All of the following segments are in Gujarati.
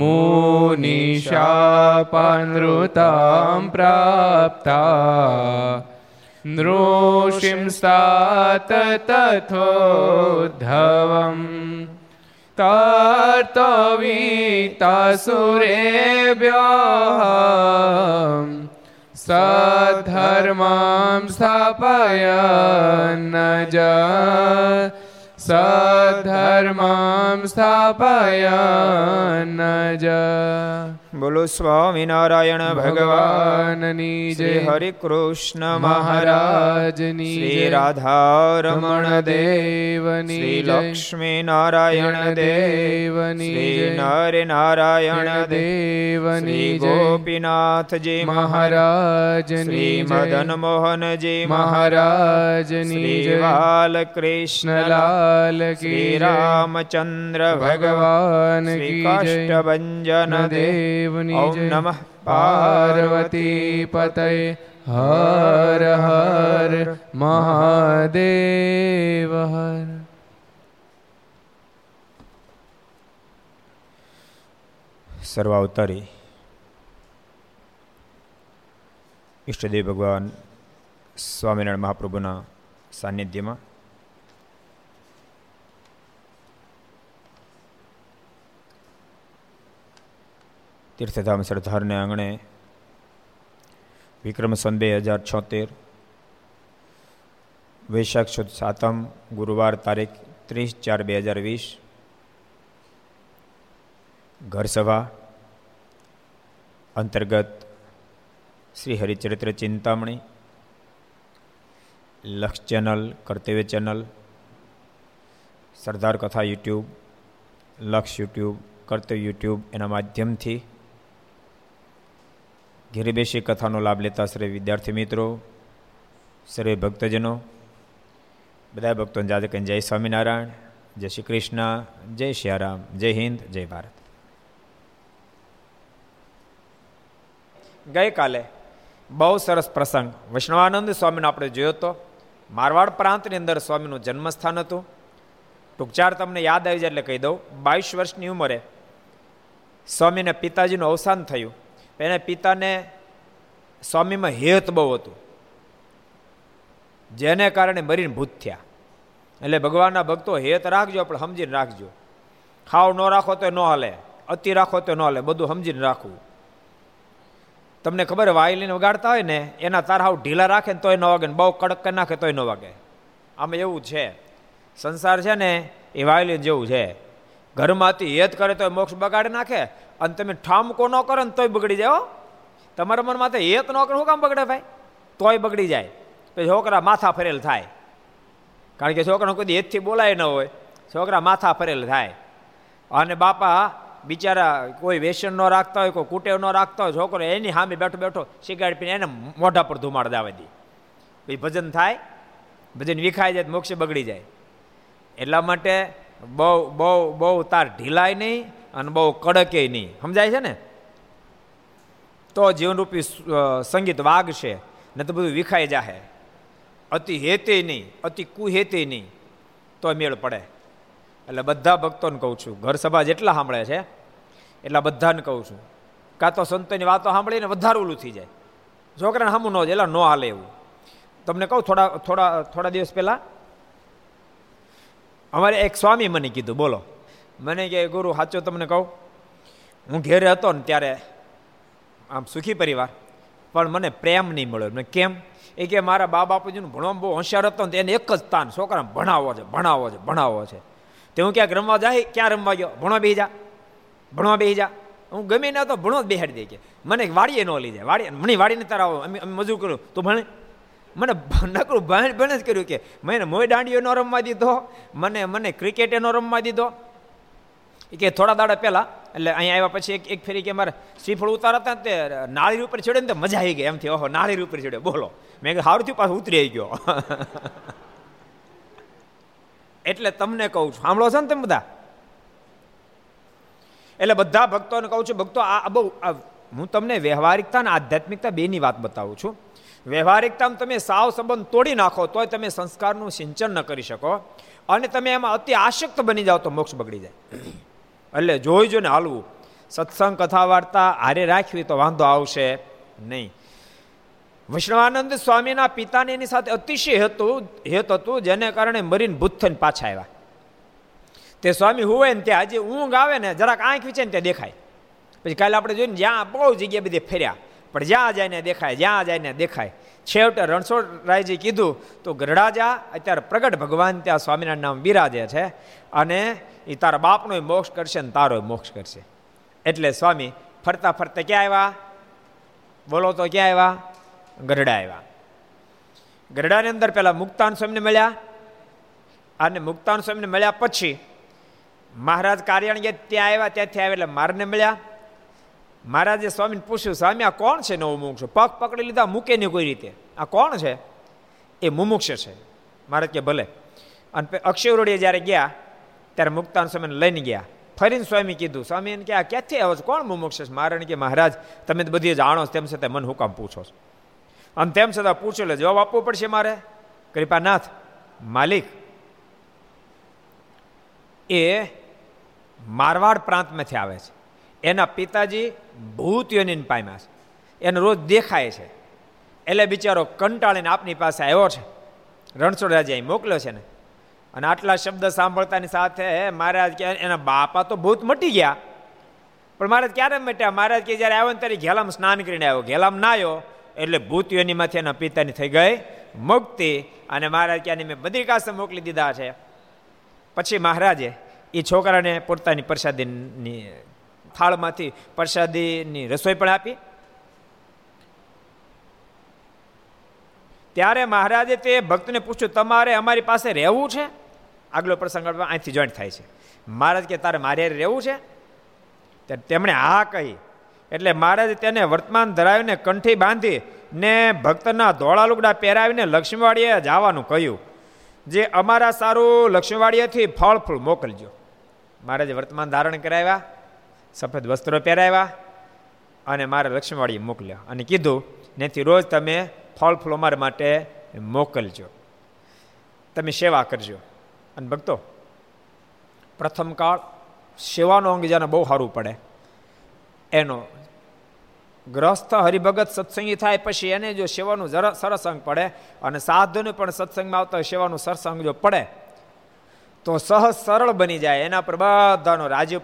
मुनिशापानृतां प्राप्ता नृषिंस्तात तथोद्धवम् तर्तवीतासुरेभ्यः सद्धर्मां स्थापयन् ज સધર્મામ સ્થાપયન જ બોલો સ્વામિનારાયણ ભગવાનની જય. હરે કૃષ્ણ મહારાજની શ્રી રાધારમણ દેવની શ્રી લક્ષ્મી નારાયણ દેવની શ્રી નર નારાયણ દેવની ગોપીનાથજી મહારાજની શ્રી મદન મોહનજી મહારાજની શ્રી બાલકૃષ્ણલાલ લાલ શ્રી રામચંદ્ર ભગવાન શ્રી કાષ્ટભન દેવની. નમઃ પાર્વતી પતય હર હર મહાદેવ હર સર્વાવતારી ઈષ્ટદેવ ભગવાન સ્વામિનારાયણ મહાપ્રભુના સાનિધ્યમાં તીર્થધામ સરદારને આંગણે વિક્રમ સન બે હજાર છોતેર, વૈશાખ સુદ સાતમ, ગુરુવાર તારીખ ત્રીસ ચાર બે હજાર વીસ, ઘરસભા અંતર્ગત શ્રી હરિચરિત્ર ચિંતામણી, લક્ષ ચેનલ, કર્તવ્ય ચેનલ, સરદાર કથા યુટ્યુબ, લક્ષ યુટ્યુબ, કર્તવ્ય યુટ્યુબ એના માધ્યમથી ઘેરે બેસી કથાનો લાભ લેતા સર્વે વિદ્યાર્થી મિત્રો સર્વે ભક્તજનો બધા ભક્તોને કહીને જય સ્વામિનારાયણ, જય શ્રી કૃષ્ણ, જય શ્યારામ જય હિન્દ, જય ભારત. ગઈકાલે બહુ સરસ પ્રસંગ. વૈષ્ણવાનંદ સ્વામીનો આપણે જોયો હતો મારવાડ પ્રાંતની અંદર સ્વામીનું જન્મસ્થાન હતું. ટૂંકચાર તમને યાદ આવી જાય એટલે કહી દઉં, બાવીસ વર્ષની ઉંમરે સ્વામીને પિતાજીનું અવસાન થયું. એને પિતાને સ્વામીમાં હેત બહુ હતું. જેને કારણે મરીને ભૂત થયા. એટલે ભગવાનના ભક્તો હેત રાખજો, પણ સમજીને રાખજો. ખાવ ન રાખો તો ન હાલે. અતિ રાખો તો ન હાલે. બધું સમજીને રાખવું. તમને ખબર વાયલીને વગાડતા હોય ને, એના તાર હાવ ઢીલા રાખે ને તોય ન વાગે બહુ કડક કરી નાખે તોય ન વાગે. આમાં એવું છે. સંસાર છે ને, એ વાયલીન જેવું છે. ઘરમાંથી હેત કરે તો મોક્ષ બગાડી નાખે અને તમે ઠામકો ન કરો ને તોય બગડી જાય તમારા મનમાં તો હેત ન કરો કામ બગડે ભાઈ? તોય બગડી જાય. પછી છોકરા માથા ફરેલ થાય. કારણ કે છોકરાને કોઈ હેતથી બોલાય ન હોય. છોકરા માથા ફરેલ થાય. અને બાપા બિચારા કોઈ વેસન ન રાખતા હોય, કોઈ કુટેવ ન રાખતા હોય, છોકરો એની સામે બેઠો બેઠો સિગારેટ પીને એને મોઢા પર ધુમાડ દાવા દે. પછી ભજન થાય. ભજન વિખાઈ જાય મોક્ષ બગડી જાય. એટલા માટે બહુ બહુ બહુ તાર ઢીલાય નહીં. અને બહુ કડકે નહીં. સમજાય છે ને? તો જીવનરૂપી સંગીત વાગશે, ને તો બધું વિખાઈ જાહે. અતિ હેતે નહીં, અતિ કુહેતે નહીં, તો મેળ પડે. એટલે બધા ભક્તોને કહું છું, ઘર સભા જેટલા સાંભળે છે, એટલા બધાને કહું છું. કાં તો સંતોની વાતો સાંભળીને વધારે ઓલું થઈ જાય. છોકરાને સામું ન જાય એટલે ન હાલે એવું. તમને કહું થોડા થોડા થોડા દિવસ પહેલાં? અમારે એક સ્વામી મને કીધું, બોલો. મને કે, ગુરુ, સાચો તમને કહું? હું ઘેરે હતો ને ત્યારે આમ સુખી પરિવાર. પણ મને પ્રેમ નહીં મળ્યો. મેં કેમ? એ કે મારા બા બાપુજીનું ભણવામાં બહુ હોશિયાર હતો ને એને એક જ તાન, છોકરાને ભણાવો છે ભણાવો છે ભણાવો છે. તે હું ક્યાંક રમવા જાય, ક્યાં રમવા ગયો? ભણો બે જા. ભણવા બે જા. હું ગમે ને તો ભણો જ બેહાડી દે કે. મને વાડીએ ન લઈ જાય. વાડીએ, મને વાડીને તારા અમે મજૂર કરું તું ભણે. મને નકરું ભણ, ભણે જ કર્યું કે. મને મોય દાંડીઓ ન રમવા દીધો. મને મને ક્રિકેટે ન રમવા દીધો. કે થોડા દાડા પહેલાં, એટલે અહીંયા આવ્યા પછી એક એક ફેરી કે મારે શ્રીફળ ઉતારતા તે નાળી ઉપર ચડે ને તો મજા આવી ગઈ. એમથી, ઓહો, નાળી ઉપર ચડ્યો. બોલો. મેં કીધું સારું થયું, પાછું ઉતરી ગયો. એટલે તમને કહું છું, સાંભળો છો ને તમે બધા? એટલે બધા ભક્તોને કહું છું, ભક્તો, આ બહુ હું તમને વ્યવહારિકતા અને આધ્યાત્મિકતા બેની વાત બતાવું છું. વ્યવહારિકતામાં તમે સાવ સંબંધ તોડી નાખો, તોય તમે સંસ્કારનું સિંચન ન કરી શકો. અને તમે એમાં અતિ આશક્ત બની જાઓ તો મોક્ષ બગડી જાય. એટલે જોઈ ને હાલવું. સત્સંગ કથા વાર્તા હારે રાખવી તો વાંધો આવશે નહીં. વૈષ્ણવાનંદ સ્વામીના પિતાને એની સાથે અતિશય હેતુ, હેત હતું, જેને કારણે મરીને ભૂત થઈને પાછા આવ્યા. તે સ્વામી હોય ને ત્યાં આજે ઊંઘ આવે ને જરાક આંખ વિચે ને ત્યાં દેખાય. પછી કાલે આપણે જોઈને જ્યાં બહુ જગ્યાએ બધી ફેર્યા. પણ જ્યાં જાય ને દેખાય, જ્યાં જાય ને દેખાય. છેવટે રણછોડરાયજી કીધું, તો ગરડાજા અત્યારે પ્રગટ ભગવાન, ત્યાં સ્વામિનારાયણ નામ બિરાજે છે અને એ તારા બાપનો મોક્ષ કરશે ને તારો મોક્ષ કરશે. એટલે સ્વામી ફરતા ફરતા ક્યાં આવ્યા? બોલો તો ક્યાં આવ્યા? ગરડા આવ્યા. ગરડાની અંદર પહેલાં મુક્તાન સ્વામીને મળ્યા અને મુક્તાન સ્વામીને મળ્યા પછી મહારાજ કાર્યાણી ત્યાં આવ્યા, ત્યાંથી આવ્યા એટલે મારને મળ્યા. મહારાજે સ્વામીને પૂછ્યું સ્વામી આ કોણ છે નવો મુમુક્ષ? પગ પકડી લીધા, મૂકે નહીં કોઈ રીતે. આ કોણ છે? એ મુમુક્ષ છે. મહારાજ કે, ભલે. અને અક્ષયરોડીએ જ્યારે ગયા, ત્યારે મુક્તાન સ્વામીને લઈને ગયા. ફરીને સ્વામી કીધું, સ્વામી, એને કે આ ક્યાંથી આવો છો? કોણ મુમુક્ષ છે? મહારાજ કે, મહારાજ, તમે તો બધી જાણો તેમ છતાં મન હુકામ પૂછો છો. અને તેમ છતાં પૂછો એટલે જવાબ આપવો પડશે મારે? કૃપાનાથ, માલિક, એ મારવાડ પ્રાંતમાંથી આવે છે. એના પિતાજી ભૂત યોનિન પામ્યા છે. એને રોજ દેખાય છે. એટલે બિચારો કંટાળીને આપની પાસે આવ્યો છે. રણછોડ રાજાએ મોકલ્યો છે ને. અને આટલા શબ્દ સાંભળતાની સાથે મહારાજ કે એના બાપા તો ભૂત મટી ગયા. પણ મહારાજ ક્યારે મટ્યા? મહારાજ કે જ્યારે આવ્યો ને ત્યારે ઘેલામ સ્નાન કરીને આવ્યો. ઘેલામ ના આવ્યો એટલે ભૂત યોનીમાંથી એના પિતાની થઈ ગઈ મુક્તિ. અને મહારાજ ક્યાં મેં કાસે મોકલી દીધા છે. પછી મહારાજે એ છોકરાને પોતાની પ્રસાદીની થાળમાંથી પ્રસાદીની રસોઈ પણ આપી. ત્યારે મહારાજે તે ભક્તને પૂછ્યું, તમારે અમારી પાસે રહેવું છે? આગલો પ્રસંગ અહીંથી જોઈન્ટ થાય છે. મહારાજ કે, તારે મારે રહેવું છે? તેમણે હા કહી. એટલે મહારાજે તેને વર્તમાન ધરાવીને કંઠી બાંધી ને ભક્તના ધોળા લુગડા પહેરાવીને લક્ષ્મીવાડીએ જવાનું કહ્યું, જે અમારા સારું લક્ષ્મીવાડીએથી ફળ ફૂલ મોકલજો. મહારાજે વર્તમાન ધારણ કરાવ્યા. સફેદ વસ્ત્રો પહેરાવ્યા અને મારે લક્ષ્મીવાડીએ મોકલ્યા અને કીધું neથી રોજ તમે ફળ ફૂલ અમારા માટે મોકલજો. તમે સેવા કરજો. અને ભક્તો, પ્રથમ કાળ સેવાનો અંગ જેને બહુ સારું પડે. એનો ગ્રસ્થ હરિભગત સત્સંગી થાય પછી એને જો સેવાનું જરા સરસ અંગ પડે અને સાધુને પણ સત્સંગમાં આવતા સેવાનું સરસંગ જો પડે, તો સહજ સરળ બની જાય. એના પર બધાનો રાજ્ય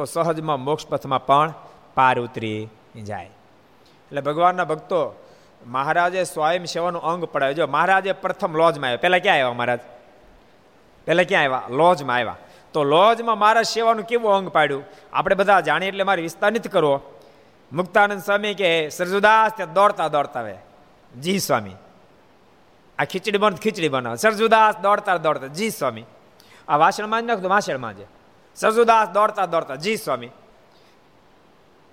તો સહજમાં મોક્ષ પથમાં પણ પાર ઉતરી જાય. એટલે ભગવાનના ભક્તો, મહારાજે સ્વયં સેવાનું અંગ પડાવ્યું. જો મહારાજે પ્રથમ લોજમાં આવ્યા. પહેલાં ક્યાં આવ્યા મહારાજ? પહેલાં ક્યાં આવ્યા? લોજમાં આવ્યા. તો લોજમાં મહારાજ સેવાનું કેવું અંગ પાડ્યું? આપણે બધા જાણીએ એટલે મારે વિસ્તાર નથી કરવો. મુક્તાનંદ સ્વામી કે, સરજુદાસ, ત્યાં દોડતા દોડતા આવે જી સ્વામી. આ ખીચડી બન, ખીચડી બનાવે. સરજુદાસ દોડતા દોડતા. જી સ્વામી. આ વાસણમાં જ નાખતું વાસણમાં જ. સરજુદાસ દોડતા દોડતા, જી સ્વામી.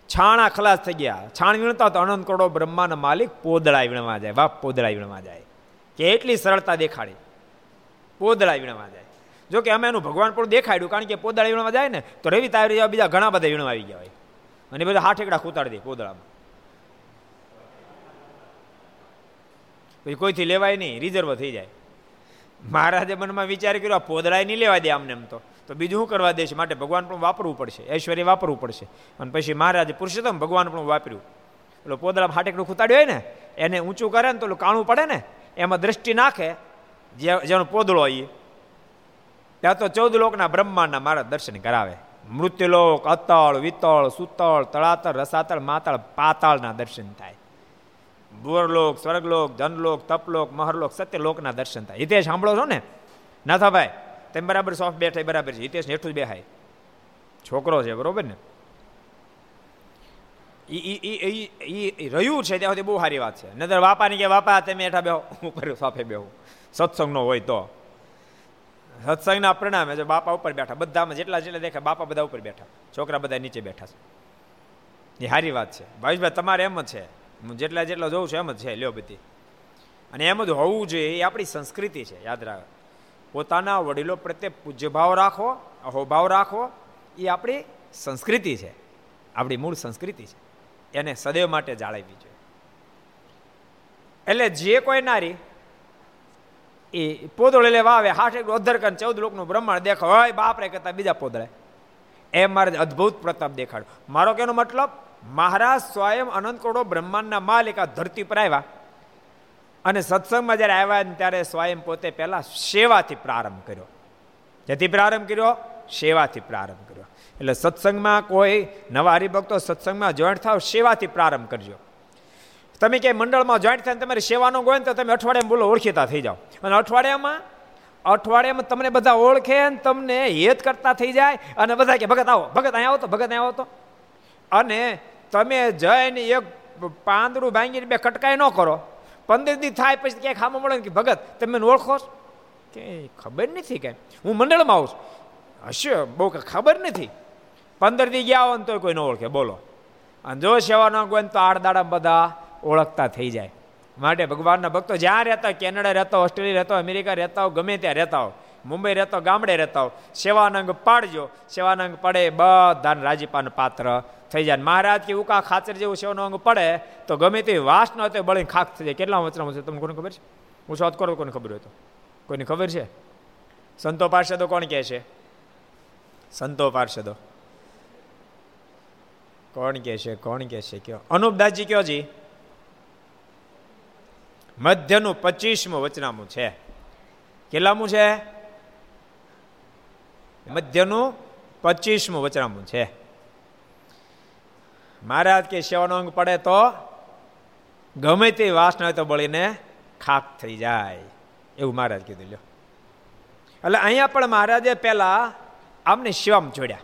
છાણા ખલાસ થઈ ગયા. છાણ વીણતા તો અનંત કરોડો બ્રહ્માના માલિક પોદળા વીણવા જાય. બાપ પોદળા વીણવા જાય. કે એટલી સરળતા દેખાડી. પોદળા વીણવા જાય. જો કે અમે એનું ભગવાન પણ દેખાડ્યું, કારણ કે પોદળા વીણવા જાય ને, તો રવિ તારી બીજા ઘણા બધા વીણવા આવી ગયા હોય. અને બધા હાથ એકડા ખૂતાડી દે પોદળામાં. પછી કોઈથી લેવાય નહીં રિઝર્વ થઈ જાય. મહારાજે મનમાં વિચાર કર્યો પોદળાય નહીં લેવા દે આમને એમ તો. તો બીજું શું કરવા દેશે? માટે ભગવાન પણ વાપરવું પડશે, ઐશ્વર્ય વાપરવું પડશે. અને પછી મહારાજે પુરુષોત્તમ ભગવાન પણ વાપર્યું. એટલે પોદળામાં હાટેકડું ખૂતાડ્યું હોય ને, એને ઊંચું કરે ને તો કાણું પડે ને, એમાં દ્રષ્ટિ નાખે, જે જેનો પોદળો હોય ત્યાં તો ચૌદ લોકના બ્રહ્માંડના મારા દર્શન કરાવે. મૃત્યુલોક, અતળ, વિતળ, સુતળ, તળાતળ, રસાતળ, માતળ, પાતાળના દર્શન થાય. ભુવરલોક, સ્વર્ગલોક ધનલોક તપલોક, મહરલોક, સત્યલોકના દર્શન થાય. હિતે સાંભળો છો ને? ના થા ભાઈ તેમ બરાબર સોફ્ટ બેઠા બરાબર છે. હિતેશ હેઠું જ બેહાય. છોકરો છે, બરોબર ને? એ રહ્યું છે ત્યાં સુધી બહુ સારી વાત છે. નજર વાપાની કે, વાપા, તમે હેઠા બેહો. ઉપર સોફે બેહો. સત્સંગ નો હોય તો. સત્સંગના પરિણામે જો બાપા ઉપર બેઠા, બધામાં જેટલા જેટલા દેખાય, બાપા બધા ઉપર બેઠા. છોકરા બધા નીચે બેઠા છે. એ સારી વાત છે. ભાવેશભાઈ, તમારે એમ જ છે. હું જેટલા જેટલા જોઉં છું, એમ જ છે, લ્યો બધી. અને એમ જ હોવું જોઈએ, એ આપણી સંસ્કૃતિ છે, યાદ રાખ. પોતાના વડીલો પ્રત્યે પૂજ્યભાવ રાખો, અહોભાવ રાખો, એ આપણી સંસ્કૃતિ છે. આપણી મૂળ સંસ્કૃતિ છે. એને સદૈવ માટે જાળવવી જોઈએ. એટલે જે કોઈ નારી એ પોદળે લેવા આવે હાથ એક અધર કન ચૌદ લોકનું બ્રહ્માંડ દેખો હોય બાપરે કરતા બીજા પોદળે. એ મારે અદ્ભુત પ્રતાપ દેખાડ્યો. મારો કેનો મતલબ? મહારાજ સ્વયં અનંત કરોડો બ્રહ્માંડના માલિક આ ધરતી પર આવ્યા. અને સત્સંગમાં જ્યારે આવ્યા ને ત્યારે સ્વયં પોતે પહેલા સેવાથી પ્રારંભ કર્યો. જેથી પ્રારંભ કર્યો? સેવાથી પ્રારંભ કર્યો. એટલે સત્સંગમાં કોઈ નવા હરિભક્તો સત્સંગમાં જોઈન્ટ થાવ સેવાથી પ્રારંભ કરજો. તમે ક્યાંય મંડળમાં જોઈન્ટ થાય તમારી સેવાનો ગોય તો તમે અઠવાડિયામાં બોલો ઓળખીતા થઈ જાઓ. અને અઠવાડિયામાં? અઠવાડિયામાં તમને બધા ઓળખે ને તમને હેત કરતા થઈ જાય અને બધા કે, ભગત આવો, ભગત અહીંયા આવો તો ભગત અહીંયા આવો તો અને તમે જઈને એક પાંદડું ભાંગીને બે કટકાઈ ન કરો. પંદર દી થાય પછી ક્યાંક ખામો મળે કે, ભગત, તમે ઓળખો કે ખબર નથી કે હું મંડળમાં આવું છું. હશે, બહુ ખબર નથી. પંદર દી ગયા હોય ને તો કોઈ ન ઓળખે, બોલો. અને જો સેવા ન ગયો તો આડદાડા બધા ઓળખતા થઈ જાય. માટે ભગવાનના ભક્તો જ્યાં રહેતા કેનેડા રહેતા ઓસ્ટ્રેલિયા રહેતા અમેરિકા રહેતા હોય, ગમે ત્યાં રહેતા હોય મુંબઈ રહેતો, ગામડે રહેતા. સેવાનંગ પાડજો. સેવાનંગ પડે, બધાને રાજીપાનું પાત્ર થઈ જાય. મહારાજ કે ઉકા ખાચર જેવું સેવાનો અંગ પડે, તો ગમે તે વાસ ન હોય બળીને ખાક થઈ જાય. કેટલા વચનામાં છે? તમને કોને ખબર છે? હું શોધ કરો કોને ખબર હોય તો. કોઈને ખબર છે? સંતો પાર્ષદો કોણ કહે છે? સંતો પાર્ષદો. કોણ કહે છે? કોણ કહે છે? કયો? અનુપદાસજી કયો જી? મધ્યનું પચીસમું વચનામું છે. કેટલામું છે? મધ્યનું પચીસમું વચનામું છે. મહારાજ કે સેવાનો અંગ પડે તો ગમે તે વાસના તો બળીને ખાક થઈ જાય. એવું મહારાજ કીધું, લ્યો. એટલે અહીંયા પણ મહારાજે પહેલા આમને શિવમ જોડ્યા.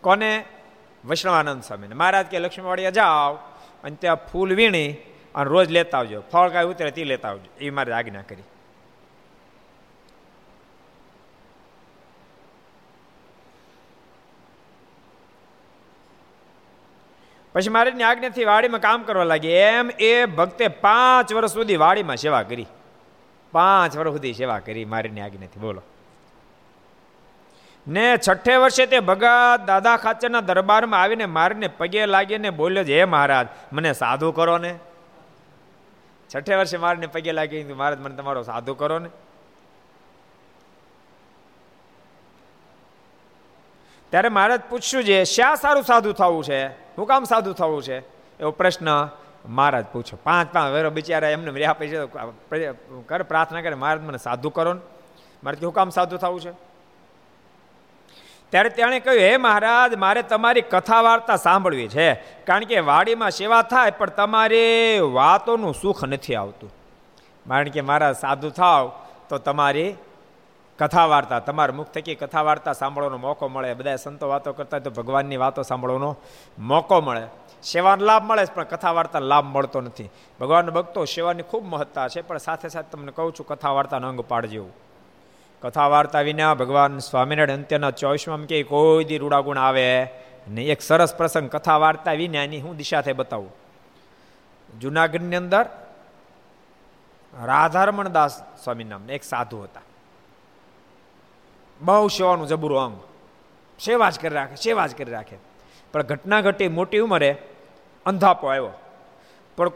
કોને? વૈષ્ણવાનંદ સ્વામીને. મહારાજ કે લક્ષ્મીવાડીએ જાઓ અને ત્યાં ફૂલ વીણી અને રોજ લેતા આવજો. ફળ કાંઈ ઉતરે તે લેતા આવજો. એ મારે આજ્ઞા કરી. પછી મારી આજ્ઞાથી વાડીમાં કામ કરવા લાગી. એમ એ ભક્તે પાંચ વર્ષ સુધી વાડીમાં સેવા કરી. પાંચ વર્ષ સુધી સેવા કરી મારીની આજ્ઞાથી બોલો. ને છઠ્ઠે વર્ષે તે ભગત દાદા ખાચરના દરબારમાં આવીને મારીને પગે લાગીને બોલ્યો છે, હે મહારાજ, મને સાધુ કરો ને. છઠ્ઠે વર્ષે મારીને પગે લાગી મહારાજ, મને તમારો સાધુ કરો ને. ત્યારે મહારાજ પૂછ્યું છે શા સારું સાધુ થવું છે? હું કામ સાધુ થવું છે? એવો પ્રશ્ન મહારાજ પૂછો પાંચ પાંચ વેરો બિચારા એમને રહ્યા પછી કર પ્રાર્થના કરે, મહારાજ, મને સાધુ કરો ને. મારે હું કામ સાધુ થવું છે? ત્યારે તેણે કહ્યું, હે મહારાજ, મારે તમારી કથા વાર્તા સાંભળવી છે. કારણ કે વાડીમાં સેવા થાય, પણ તમારે વાતોનું સુખ નથી આવતું. કારણ કે મારા સાધુ થાવ, તો તમારી કથા વાર્તા તમારા મુખ થકી કથા વાર્તા સાંભળવાનો મોકો મળે બધા સંતો વાતો કરતા તો ભગવાનની વાતો સાંભળવાનો મોકો મળે. સેવાનો લાભ મળે પણ કથા વાર્તા લાભ મળતો નથી. ભગવાનનો ભક્તો સેવાની ખૂબ મહત્તા છે, પણ સાથે સાથે તમને કહું છું કથા વાર્તાનો અંગ પાડજો કથા વાર્તા વિના ભગવાન સ્વામિનારાયણ અંત્યના ચોવીસમાં કે કોઈ દી રૂડાગુણ આવે ને એક સરસ પ્રસંગ કથા વાર્તા વિનાની હું દિશા થઈ બતાવું. જુનાગઢની અંદર રાધારમણ દાસ સ્વામી નામ એક સાધુ હતા. બહુ સેવાનું જબરું અંગ. સેવા જ કરી રાખે, સેવા જ કરી રાખે. પણ ઘટના ઘટી, મોટી ઉંમરે અંધાપો આવ્યો. પણ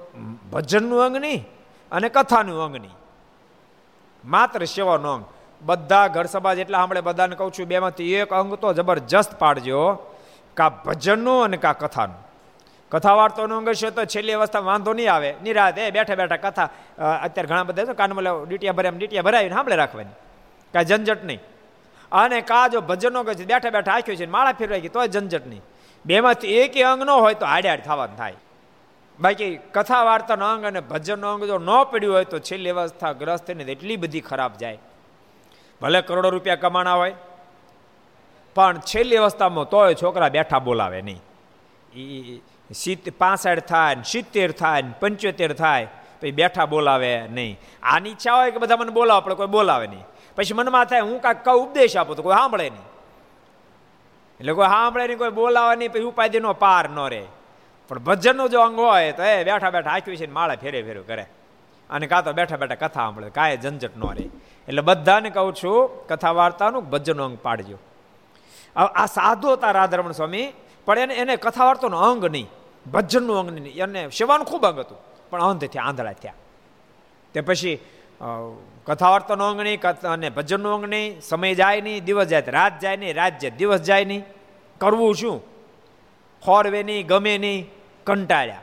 ભજનનું અંગ નહીં અને કથાનું અંગ નહીં. માત્ર સેવાનો અંગ. બધા ઘર સભા જેટલા સાંભળે, બધાને કહું છું, બેમાંથી એક અંગ તો જબરજસ્ત પાડજો, કા ભજનનું અને કા કથાનું. કથા વાર્તાનું અંગ છે તો છેલ્લી અવસ્થા વાંધો નહીં આવે. નિરાત એ બેઠા બેઠા કથા અત્યારે ઘણા બધા કાનમાં ડીટિયા ભરે ડીટિયા ભરાવીને સાંભળે રાખવાની. કાંઈ ઝંઝટ નહીં. અને કા જો ભજનો કે છે, બેઠા બેઠા આખ્યો છે, માળા ફેરવાઈ ગઈ, તોય ઝંઝટ નહીં બેમાંથી એક અંગ ન હોય તો હાડે હાડ થવાનું થાય. બાકી કથા વાર્તાનો અંગ અને ભજનનો અંગ જો ન પડ્યું હોય તો છેલ્લી અવસ્થા ગ્રસ્ત થઈને એટલી બધી ખરાબ જાય. ભલે કરોડો રૂપિયા કમાણા હોય, પણ છેલ્લી અવસ્થામાં તોય છોકરા બેઠા બોલાવે નહીં. સિત્તેર પાસઠ થાય ને સિત્તેર થાય ને પંચોતેર થાય પછી બેઠા બોલાવે નહીં. આની ઈચ્છા હોય કે બધા મને બોલાવો, પણ કોઈ બોલાવે નહીં. પછી મનમાં થાય, હું કાંઈક કઉ ઉપદેશ આપું, તો કોઈ સાંભળે નહીં. એટલે કોઈ સાંભળે નહીં, કોઈ બોલાવે નહીં, પછી ઉપાધિનો પાર ન રહે. પણ ભજનનો જો અંગ હોય, તો એ બેઠા બેઠા આખ્યું છે માળા ફેરે ફેરું કરે. અને કાં તો બેઠા બેઠા કથા સાંભળે, કાંઈ ઝંઝટ ન રહે. એટલે બધાને કહું છું, કથા વાર્તાનું ભજનનો અંગ પાડજો. આ સાધુ હતા રાધારમણ સ્વામી, પણ એને એને કથા વાર્તાનો અંગ નહીં. ભજનનું અંગ નહીં. એને સેવાનું ખૂબ અંગ હતું. પણ અંધ થયા આંધળા થયા. તે પછી કથા વાર્તાનો અંગ નહીં અને ભજનનો અંગ નહીં સમય જાય નહીં, દિવસ જાય રાત જાય નહીં, રાત જાય દિવસ જાય નહીં. કરવું શું? ખોરવે નહીં, ગમે નહીં, કંટાળ્યા.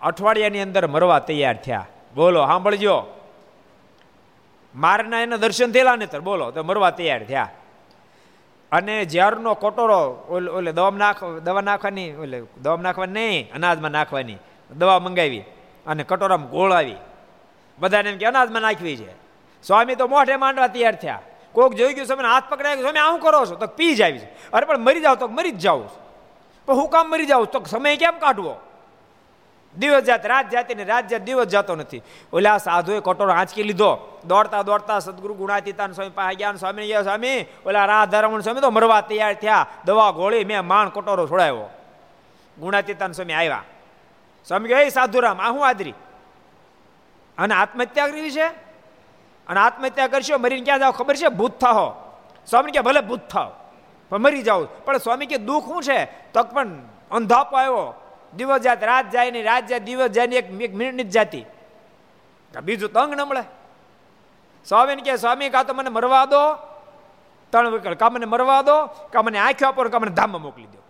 અઠવાડિયાની અંદર મરવા તૈયાર થયા. બોલો, સાંભળજો. મારના એના દર્શન થયેલા ને બોલો, તો મરવા તૈયાર થયા. અને ઝેરનો કટોરો, ઓલે દવા નાખ, દવા નાખવાની, ઓલે દવા નાખવાની નહીં, અનાજમાં નાખવાની. દવા મંગાવી અને કટોરામાં ગોળાવી બધાને એમ કે અનાજમાં નાખવી છે. સ્વામી તો મોઢે માંડવા તૈયાર થયા. કોક જોઈ ગયું સમય હાથ પકડાય સ્વામી, આવું કરો છો? તો પી જાય છે. અરે, પણ મરી જાવ તો મરી જ જાવ પણ હું કામ મરી જાઉં તો સમય કેમ કાઢવો? દિવસ જાત, રાત જાતી ને રાત જાત દિવસ જતો નથી. ઓલા સાધુએ કટોરો આંચકી લીધો. દોડતા દોડતા સદગુરુ ગુણાતીતાન સ્વામી પાસે ગયા સ્વામી ગયા સ્વામી, ઓલા રાધારમણ સ્વામી તો મરવા તૈયાર થયા. દવા ગોળી મેં માણ કટોરો છોડાયો. ગુણાતીતાન સ્વામી આવ્યા. સ્વામી કહે સાધુરામ, આ હું આદરી અને આત્મહત્યા કરવી છે? અને આત્મહત્યા કરશો, મરીને ક્યાં જાવ ખબર છે? ભૂત થાઓ. સ્વામી કે ભલે ભૂત થાવ પણ મરી જાવ પણ સ્વામી કે દુઃખ શું છે? તો પણ અંધાપો આવ્યો. દિવસ જાત રાત જાય નહીં, રાત જાય, દિવસ જાય ને એક એક મિનિટ જ જાતી. બીજું તંગ ન મળે. સ્વામીને કે, સ્વામી, કાં તો મને મરવા દો? ત્રણ વિકલ્પ. કા મને મરવા દો? કા મને આંખ્યો આપો કા મને ધામમાં મોકલી દો.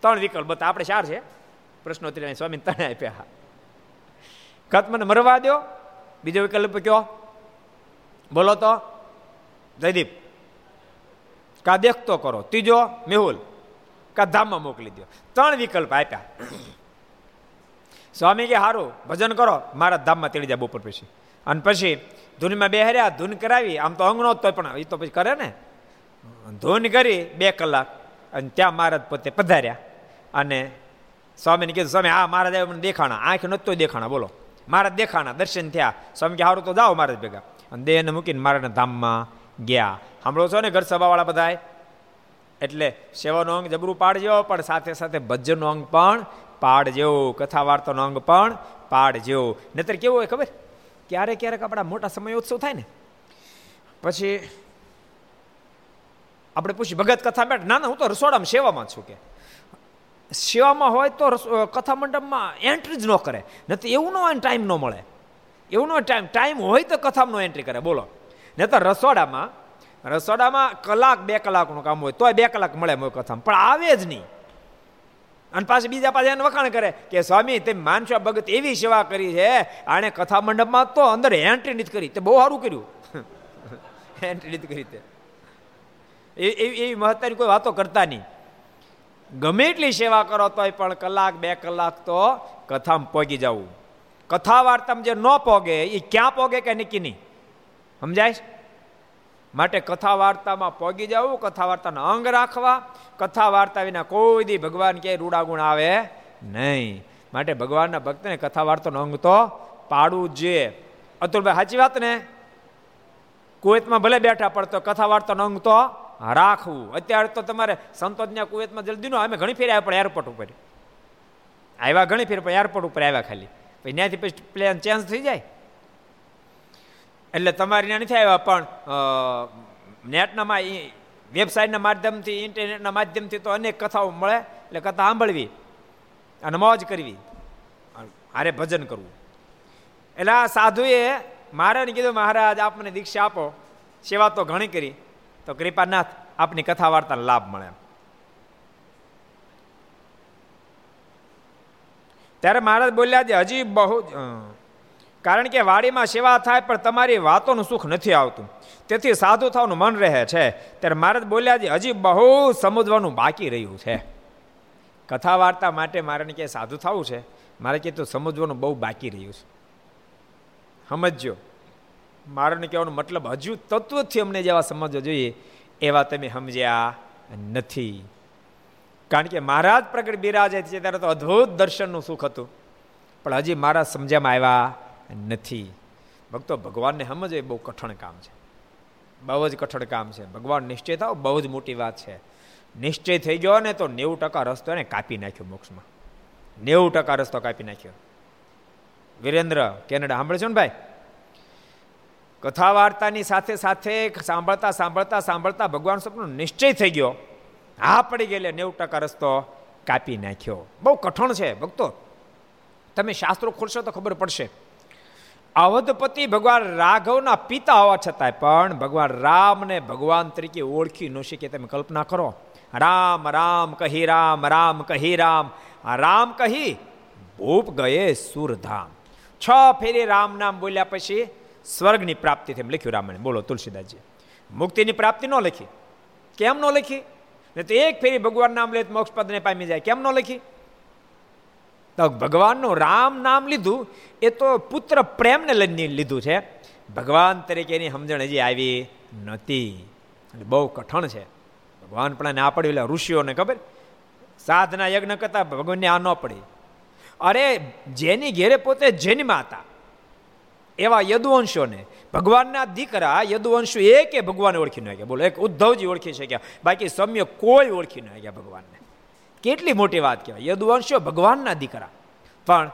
ત્રણ વિકલ્પ. બતા, આપણે ચાર છે? પ્રશ્નોત્તરી સ્વામી ત્રણે આપ્યા. કાં મને મરવા દો બીજો વિકલ્પ કયો? બોલો તો. જયદીપ, કા દેખતો કરો? ત્રીજો, મેહુલ, કા ધામમાં મોકલી દો ત્રણ વિકલ્પ આપ્યા. સ્વામી કે સારું ભજન કરો. મારા ધામમાં તેડી જાય બપોર પછી. અને પછી ધૂનમાં બેહર્યા, ધૂન કરાવી. આમ તો અંગનો તો પણ એ તો પછી કરે ને. ધૂન કરી બે કલાક અને ત્યાં મહારાજ પોતે પધાર્યા. અને સ્વામીને કીધું, સ્વામી હા મહારાજ મને દેખાણા. આંખ નહોતો દેખાણા. બોલો. મહારાજ દેખાણા દર્શન થયા. સ્વામી કે સારું તો જાઓ મહારાજ ભેગા. અને દેહને મૂકીને મારાના ધામમાં ગયા. સાંભળો છો ને, ઘર સભાવાળા બધાએ એટલે સેવાનો અંગ જબરું પાડજો, પણ સાથે સાથે ભજનનો અંગ પણ પાડજો કથા વાર્તાનો અંગ પણ પાડજો. નહીતર કેવું હોય ખબર? ક્યારેક ક્યારેક આપણા મોટા સમય ઉત્સવ થાય ને. પછી આપણે પૂછી, ભગત કથા બેઠ. ના ના, હું તો રસોડામાં સેવામાં છું કે. સેવામાં હોય તો કથા મંડપમાં એન્ટ્રી જ ન કરે. નથી એવું ન હોય ટાઈમ ન મળે. એવું ન ટાઈમ ટાઈમ હોય તો કથામાં એન્ટ્રી કરે. બોલો. નહીં તો રસોડામાં રસોડામાં કલાક બે કલાકનું કામ હોય, તોય બે કલાક મળે મોય કથામાં. પણ આવે જ નહીં. અને પાછી બીજા પાછા એને વખાણ કરે કે, સ્વામી, તે માનસો ભગત એવી સેવા કરી છે આણે કથા મંડપમાં તો અંદર એન્ટ્રી નથી કરી. તે બહુ સારું કર્યું. એન્ટ્રી નથી કરી તે. એવી મહત્વની કોઈ વાતો કરતા નહીં. ગમે એટલી સેવા કરો તોય પણ કલાક, બે કલાક તો કથામાં પોગી જવું. કથા વાર્તામાં જે ન પોગે એ ક્યાં પોગે કે નક્કી નહીં સમજાય માટે કથા વાર્તામાં પોગી જવું કથા વાર્તાનો અંગ રાખવા કથા વાર્તા વિના કોઈ દી ભગવાન ક્યાંય રૂડા ગુણ આવે નહીં. માટે ભગવાનના ભક્તને કથા વાર્તાનો અંગ તો પાડવું જોઈએ. અતુલભાઈ, સાચી વાત ને? કુવેતમાં ભલે બેઠા પડતો કથા વાર્તાનો અંગ તો રાખવું. અત્યારે તો તમારે સંતો કુવેતમાં જલ્દી નો અમે ઘણી ફેર આવ્યા પણ એરપોર્ટ ઉપર. આવ્યા ઘણી ફેર પણ એરપોર્ટ ઉપર આવ્યા ખાલી. પછી ત્યાંથી પછી પ્લેન ચેન્જ થઈ જાય. એટલે તમારે ત્યાં નથી આવ્યા, પણ નેટના વેબસાઇટના માધ્યમથી ઇન્ટરનેટના માધ્યમથી તો અનેક કથાઓ મળે. એટલે કથા સાંભળવી અને મોજ કરવી. હારે ભજન કરવું. એટલે આ સાધુએ મહારાજને કીધું, મહારાજ, આપને દીક્ષા આપો. સેવા તો ઘણી કરી. તો કૃપાનાથ આપની કથા વાર્તાનો લાભ મળે ત્યારે મહારાજ બોલ્યા છે, હજી બહુ કારણ કે વાડીમાં સેવા થાય પણ તમારી વાતોનું સુખ નથી આવતું. તેથી સાધુ થવાનું મન રહે છે. ત્યારે મહારાજ બોલ્યા છે, હજી બહુ સમજવાનું બાકી રહ્યું છે. કથા વાર્તા માટે મારે કે સાધુ થવું છે? મારે કે તો સમજવાનું બહુ બાકી રહ્યું છે. સમજજો. મારાને કહેવાનો મતલબ હજુ તત્વથી અમને જેવા સમજવા જોઈએ એવા તમે સમજ્યા નથી. કારણ કે મહારાજ પ્રગટ બિરાજે છે ત્યારે તો અદ્ભુત દર્શનનું સુખ હતું. પણ હજી મારા સમજ્યામાં આવ્યા નથી. ભક્તો, ભગવાનને સમજે બહુ કઠણ કામ છે. બહુ જ કઠણ કામ છે. ભગવાન નિશ્ચય થાવ, બહુ જ મોટી વાત છે. નિશ્ચય થઈ ગયો ને તો નેવું ટકા રસ્તો એને કાપી નાખ્યો મોક્ષમાં. નેવું ટકા રસ્તો કાપી નાખ્યો. વિરેન્દ્ર, કેનેડા સાંભળે છો ને ભાઈ? કથા વાર્તાની સાથે સાથે સાંભળતા સાંભળતા સાંભળતા ભગવાન સ્વપ્ન નિશ્ચય થઈ ગયો. હા, પડી ગયેલે, નેવું ટકા રસ્તો કાપી નાખ્યો. બહુ કઠણ છે, ભક્તો. તમે શાસ્ત્રો ખોલશો તો ખબર પડશે. અવધપતિ ભગવાન રાઘવના પિતા હોવા છતાંય પણ ભગવાન રામને ભગવાન તરીકે ઓળખી ન શકે તમે કલ્પના કરો. રામ રામ કહી, રામ રામ કહી, રામ. રામ કહી ભૂપ ગયે સુરધામ. છ ફેરી રામ નામ બોલ્યા પછી સ્વર્ગની પ્રાપ્તિ થઈ લખ્યું રામાયણ. બોલો, તુલસીદાસજી. મુક્તિની પ્રાપ્તિ ન લખી. કેમ ન લખી? ને તો એક ફેરી ભગવાન નામ લે મોક્ષ પદને પામી જાય. કેમ ન લખી? તો ભગવાનનું રામ નામ લીધું, એ તો પુત્ર પ્રેમને લઈને લીધું છે. ભગવાન તરીકે એની સમજણ હજી આવી નથી. બહુ કઠણ છે. ભગવાન પણ ના પડ્યું એટલે ઋષિઓને ખબર. સાધના યજ્ઞ કરતા ભગવાનને આ ન પડી. અરે જેની ઘેરે પોતે જન્મા હતા. એવા યદુવંશોને. ભગવાનના દીકરા યદુવંશો એકે ભગવાન ઓળખી ન ગયા બોલો, એક ઉદ્ધવજી ઓળખી શક્યા. બાકી સમ્ય કોઈ ઓળખી ન ગયા ભગવાનને. કેટલી મોટી વાત કહેવાય. યદુવંશો ભગવાનના દીકરા. પણ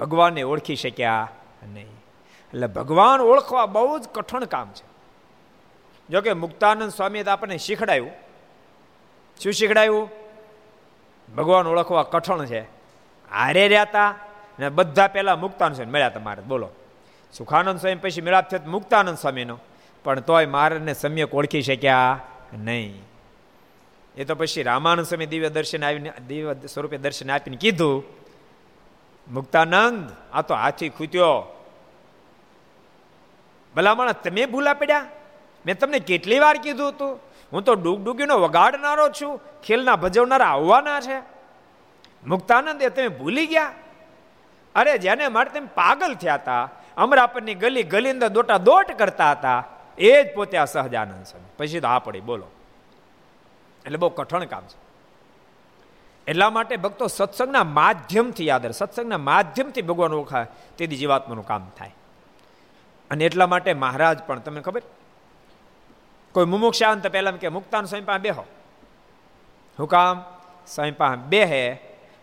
ભગવાનને ઓળખી શક્યા નહીં. એટલે ભગવાન ઓળખવા બહુ જ કઠણ કામ છે. જોકે મુક્તાનંદ સ્વામીએ તો આપણને શીખડાયું. શું શીખડાયું? ભગવાન ઓળખવા કઠણ છે. હારે રહ્યા ને બધા પહેલા મુક્તાનંદ સ્વામી મળ્યા તમારે. બોલો. સુખાનંદ સ્વામી પછી મિલાપ થયો મુક્તાનંદ સ્વામીનો. પણ તોય મહારાજને સમ્યક ઓળખી શક્યા નહીં. એ તો પછી રામાનંદ સ્વામી દિવ્ય દર્શન આવીને, દિવ્ય સ્વરૂપે દર્શન આપીને કીધું, મુક્તાનંદ, આ તો હાથી ખૂત્યો ભલામણ, તમે ભૂલા પડ્યા? મેં તમને કેટલી વાર કીધું હતું? હું તો ડૂગડૂગીનો વગાડનારો છું, ખેલના ભજવનારા આવવાના છે. મુક્તાનંદ, એ તમે ભૂલી ગયા? અરે, જેને માટે તમે પાગલ થયા હતા અમરાપરની ગલી ગલી અંદર દોટા દોટ કરતા હતા. એ જ પોતે આ સહજાનંદ સ્વામી પછી તો આ પડી, બોલો. એટલે બહુ કઠણ કામ છે. એટલા માટે ભક્તો સત્સંગના માધ્યમથી યાદ રહે. સત્સંગના માધ્યમથી ભગવાન ઓળખાય તેથી જીવાત્માનું કામ થાય. અને એટલા માટે મહારાજ પણ, તમને ખબર? કોઈ મુમુક્ષાંત પહેલા કે, મુક્તાન સ્વામી પાસે બેહો. હું કામ? સ્વામી પાસે બેહે,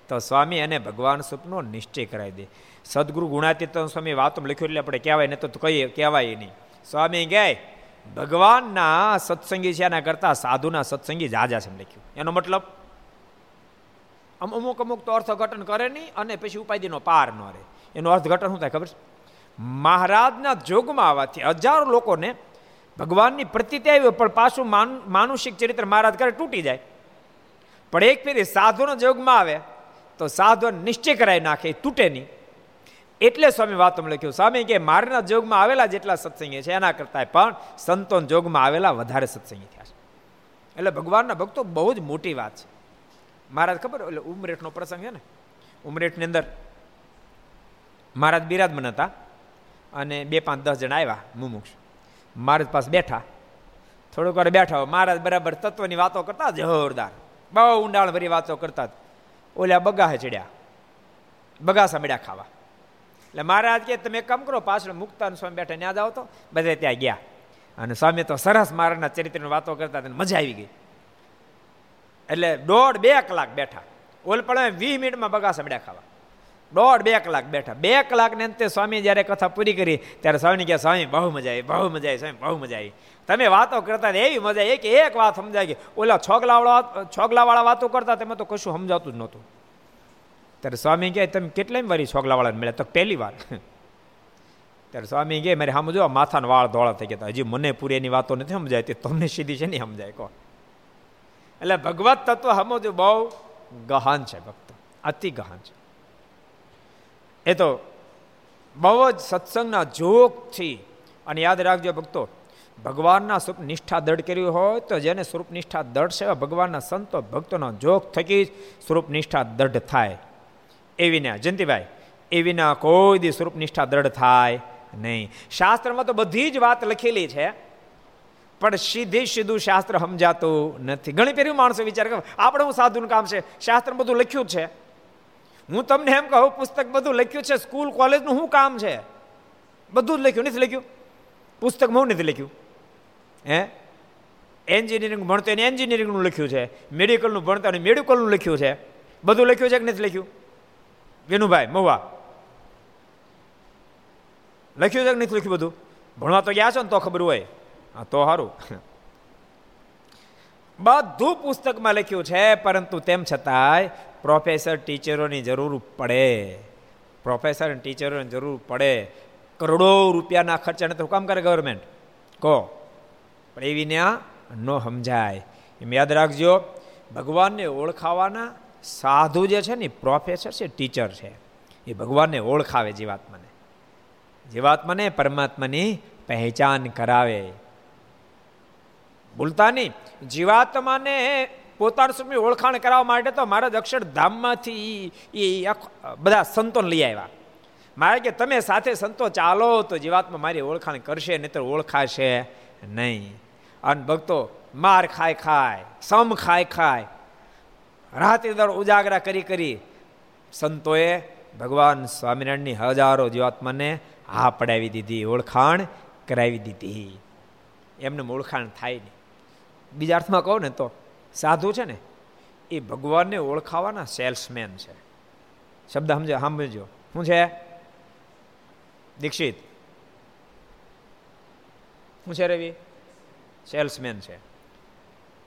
તો સ્વામી એને ભગવાન સુપનો નિશ્ચય કરાવી દે. સદગુરુ ગુણાતીતન સ્વામી વાતો લખ્યું એટલે આપણે કહેવાય ને તો કહીએ, કહેવાય નહીં. સ્વામી કહે, ભગવાનના સત્સંગી છે એના કરતાં સાધુના સત્સંગી જાજા છે લખ્યું. એનો મતલબ અમુક અમુક તો અર્થઘટન કરે નહીં અને પછી ઉપાધિનો પાર ન રહે. એનું અર્થઘટન શું થાય ખબર છે? મહારાજના જોગમાં આવવાથી હજારો લોકોને ભગવાનની પ્રતિતિ આવી પણ પાછું માનુષિક ચરિત્ર મહારાજ કરે, તૂટી જાય. પણ એક ફેરી સાધુના જોગમાં આવે, તો સાધુ નિશ્ચય કરાવી નાખે તૂટે નહીં. એટલે સ્વામી વાતો લખ્યું, સ્વામી કે મારના જોગમાં આવેલા જેટલા સત્સંગી છે, એના કરતાં પણ સંતોન જોગમાં આવેલા વધારે સત્સંગી થયા છે. એટલે ભગવાનના ભક્તો બહુ જ મોટી વાત છે. મહારાજ ખબર, એટલે ઉમરેઠનો પ્રસંગ છે ને? ઉમરેઠની અંદર મહારાજ બિરાજમાન હતા અને બે પાંચ દસ જણા આવ્યા, મુમુક્ષ. મહારાજ પાસે બેઠા. થોડુંક વાર બેઠા હોય, મહારાજ બરાબર તત્વની વાતો કરતા જોરદાર. બહુ ઊંડાણ ભરી વાતો કરતા ઓલ્યા બગાહે ચડ્યા. બગાસા મળ્યા ખાવા. એટલે મહારાજ કે, તમે કામ કરો, પાછળ મુક્તાન સ્વામી બેઠા ત્યાં જાઓ તો. બધે ત્યાં ગયા. અને સ્વામી તો સરસ મારાના ચરિત્રની વાતો કરતા તેને મજા આવી ગઈ. એટલે દોઢ બે કલાક બેઠા. ઓલ પણ વીસ મિનિટમાં બગા મળ્યા ખાવા. દોઢ બે કલાક બેઠા. બે કલાકને અંતે સ્વામી જ્યારે કથા પૂરી કરી, ત્યારે સ્વામી કહે સ્વામી, બહુ મજા આવી, બહુ મજા આવી, સ્વામી, બહુ મજા આવી. તમે વાતો કરતા એવી મજા આવી કે એક વાત સમજાય કે ઓલા છોગલાવાળા છોગલાવાળા વાતો કરતા તેમાં તો કશું સમજાતું જ નહોતું. ત્યારે સ્વામી કહે તમે કેટલાય વારી છોગલાવાળાને મળ્યા? તો પહેલી વાર ત્યારે સ્વામી કહે મારે સામે જો માથાના વાળ ધોળા થઈ ગયા હજી મને પૂરી એની વાતો નથી સમજાય. તે તમને સીધી છે નહીં સમજાય કહો એટલે ભગવત તત્વ સમજો બહુ ગહાન છે ભક્તો. અતિ ગહાન છે. એ તો બહુ જ સત્સંગના જોગથી, અને યાદ રાખજો ભક્તો, ભગવાનના સ્વરૂપ નિષ્ઠા દઢ કર્યું હોય તો જેને સ્વરૂપ નિષ્ઠા દઢ છે ભગવાનના સંતો ભક્તોના જોગ થકી સ્વરૂપ નિષ્ઠા દઢ થાય. એવી વિના. જયંતિભાઈ, એ વિના કોઈ દી સ્વરૂપ નિષ્ઠા દ્રઢ થાય નહીં. શાસ્ત્રમાં તો બધી જ વાત લખેલી છે, પણ સીધી સીધું શાસ્ત્ર સમજાતું નથી. ઘણી ફેરી માણસો વિચાર કરે આપણે હું સાધુનું કામ છે શાસ્ત્ર બધું લખ્યું છે. હું તમને એમ કહું, પુસ્તક બધું લખ્યું છે, સ્કૂલ, કોલેજનું શું કામ છે? બધું જ લખ્યું, નથી લખ્યું? પુસ્તકમાં હું નથી લખ્યું. હે? એન્જિનિયરિંગ ભણતો એને એન્જિનિયરિંગનું લખ્યું છે, મેડિકલનું ભણતો એને મેડિકલનું લખ્યું છે, બધું લખ્યું છે કે નથી લખ્યું? વિનુભાઈ, મહુવા. લખ્યું છે કે નથી લખ્યું બધું? ભણવા તો ગયા છો ને તો ખબર હોય. હા, તો સારું બધું પુસ્તકમાં લખ્યું છે, પરંતુ તેમ છતાંય પ્રોફેસર ટીચરોની જરૂર પડે. પ્રોફેસર અને ટીચરોની જરૂર પડે. કરોડો રૂપિયાના ખર્ચાને તો કામ કરે ગવર્મેન્ટ કહો. પણ એવીને ન સમજાય. એમ યાદ રાખજો, ભગવાનને ઓળખાવાના સાધુ જે છે ને પ્રોફેસર છે ટીચર છે. એ ભગવાનને ઓળખાવે જીવાત્માને. જીવાત્માને પરમાત્માની પહેચાન કરાવે. ભૂલતા નહીં. જીવાત્માને પોતાનું સ્વરૂપની ઓળખાણ કરાવવા માટે તો મહારાજ અક્ષરધામમાંથી એ બધા સંતોને લઈ આવ્યા. મારે કે તમે સાથે સંતો ચાલો તો જીવાત્મા મારી ઓળખાણ કરશે નહીં તો ઓળખાશે નહીં. અને ભક્તો, માર ખાય ખાય, સમ ખાય ખાય રાત્રિ દળ ઉજાગરા કરી કરી સંતોએ ભગવાન સ્વામિનારાયણની હજારો જીવાત્માને હા પડાવી દીધી, ઓળખાણ કરાવી દીધી. એમને ઓળખાણ થાય નહીં. બીજા અર્થમાં કહું ને તો સાધુ છે ને, એ ભગવાનને ઓળખાવાના સેલ્સમેન છે. શબ્દ સમજો, સાંભળજો. શું છે? દીક્ષિત. શું છે રવિ? સેલ્સમેન છે.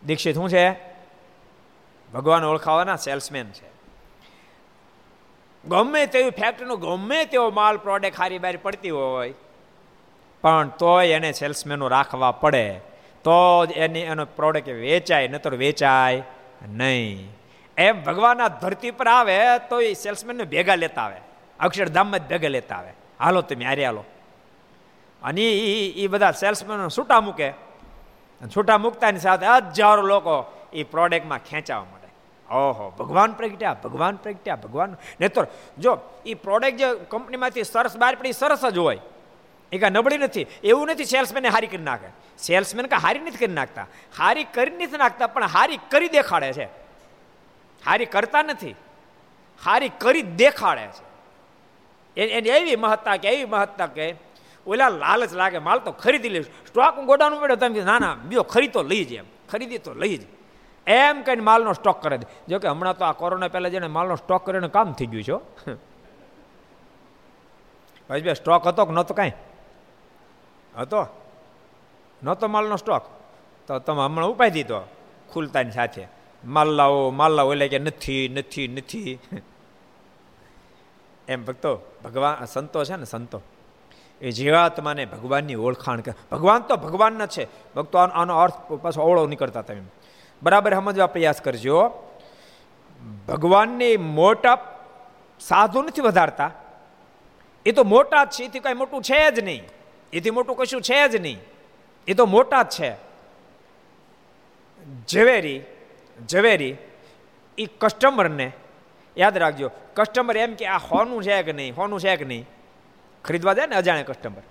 દીક્ષિત, શું છે? ભગવાન ઓળખાવાના સેલ્સમેન છે. ગમે તેવી ફેક્ટરીનો ગમે તેવો માલ પ્રોડક્ટ હારી બારી પડતી હોય, પણ તોય એને સેલ્સમેનો રાખવા પડે. તો જ એની, એનો પ્રોડક્ટ વેચાય નતર વેચાય નહીં. એમ ભગવાનના ધરતી પર આવે, તો એ સેલ્સમેનને ભેગા લેતા આવે. અક્ષરધામમાં જ ભેગા લેતા આવે. હાલો તમે, હારે હાલો. અને એ બધા સેલ્સમેનો છૂટા મૂકે. છૂટા મૂકતાની સાથે હજારો લોકો એ પ્રોડક્ટમાં ખેંચાવા મળે ઓહો. ભગવાન પ્રગટ્યા ભગવાન પ્રગટ્યા, ભગવાન. નહીતર જો એ પ્રોડક્ટ જે કંપનીમાંથી સરસ બહાર પડી, સરસ જ હોય. એ કાંઈ નબળી નથી. એવું નથી સેલ્સમેનને હારી કરી નાખે. સેલ્સમેન કાંઈ હારી નથી કરી નાખતા. હારી કરી નથી નાખતા, પણ હારી કરી દેખાડે છે. હારી કરતા નથી. હારી કરી દેખાડે છે. એની એવી મહત્તા કે, એવી મહત્તા કે, ઓલા લાલચ લાગે, માલ તો ખરીદી લઈશ સ્ટોક ગોડાઉન પડ્યો તમે ના ના બીજો ખરીદ તો લઈ જ એમ. ખરીદી તો લઈ જ. એમ કહીને માલનો સ્ટોક કરે જો કે હમણાં તો આ કોરોના પહેલાં જેને માલનો સ્ટોક કરીને કામ થઈ ગયું છો ભાઈ સ્ટોક હતો કે નહોતો કાંઈ? હતો. નહોતો માલનો સ્ટોક તો તમે હમણાં ઉપાય દીધો ખુલતાની સાથે. માલ લાવો માલ લાવો એટલે કે નથી નથી નથી. એમ ભક્તો, ભગવાન સંતો છે ને સંતો, એ જીવાત્માને ભગવાનની ઓળખાણ કરે. ભગવાન તો ભગવાનના છે. ભક્તો આનો અર્થ પાછો અવળો નીકળતા તમે બરાબર સમજવા પ્રયાસ કરજો. ભગવાનની મોટા સાધુ નથી વધારતા. એ તો મોટા જ છે, એથી કાંઈ મોટું છે જ નહીં. એથી મોટું કશું છે જ નહીં. એ તો મોટા જ છે. ઝવેરી ઝવેરી, એ કસ્ટમરને યાદ રાખજો. કસ્ટમર એમ કે આ હોનું છે કે નહીં, હોનું છે કે નહીં? ખરીદવા જાય ને અજાણે કસ્ટમર.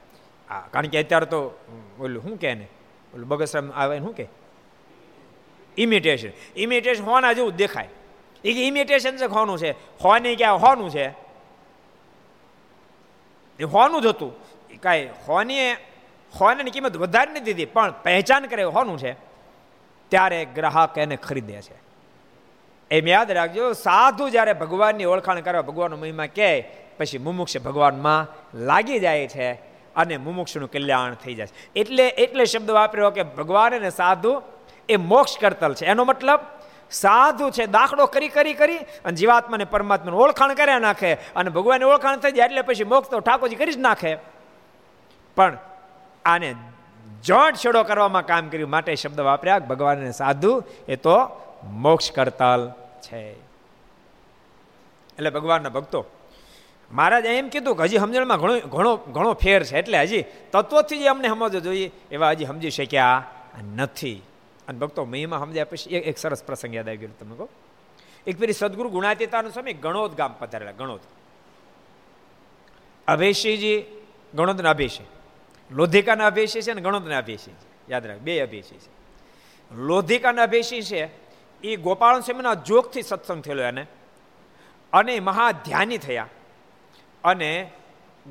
હા કારણ કે અત્યારે તો, ઓલું શું કહે ને ઓલું બગસરામ આવે શું કે? ઇમિટેશન ઇમિટેશન હોના જેવું દેખાય. એ કે ઇમિટેશન છે હોનું છે? હોની ક્યાં હોનું છે? એ હોનું જ હતું. કાંઈ હોની હોની કિંમત વધારે નથી દીધી, પણ પહેચાન કરે હોનું છે. ત્યારે ગ્રાહક એને ખરીદે છે. એમ યાદ રાખજો, સાધુ જ્યારે ભગવાનની ઓળખાણ કરવા ભગવાનનો મહિમા કહે, પછી મુમુક્ષ ભગવાનમાં લાગી જાય છે અને મુમુક્ષનું કલ્યાણ થઈ જાય છે. એટલે એટલે શબ્દ વાપર્યો કે ભગવાન અને સાધુ એ મોક્ષ કરતલ છે. એનો મતલબ સાધુ છે, દાખલો કરી કરી કરી અને જીવાત્માને પરમાત્માને ઓળખાણ કર્યા નાખે અને ભગવાનને ઓળખાણ થઈ જાય એટલે પછી મોક્ષ તો ઠાકોરજી કરી જ નાખે. પણ આને જટ છેડો કરવામાં કામ કર્યું માટે શબ્દ વાપર્યા ભગવાનને સાધુ એ તો મોક્ષ કરતાલ છે. એટલે ભગવાનના ભક્તો, મહારાજ એમ કીધું કે હજી સમજણમાં ઘણો ઘણો ઘણો ફેર છે. એટલે હજી તત્વોથી જે અમને સમજવો જોઈએ એવા હજી સમજી શક્યા નથી. અને ભક્તો મહિમા સમજ્યા પછી એક સરસ પ્રસંગ યાદ આવી ગયો તમને કહો. એક ફેરી સદગુરુ ગુણાતીતાનું સ્વામી ગણોદ ગામ પધારેલા, ગણોદ. અભેશીજી ગણોદના અભેશી લોધિકાના અભેશી છે ને ગણોદના અભેશી યાદ રાખ, બે અભેશી છે. લોધિકાના અભેશી છે એ ગોપાલ સ્વામીના જોગથી સત્સંગ થયેલો એને. અને મહાધ્યાની થયા. અને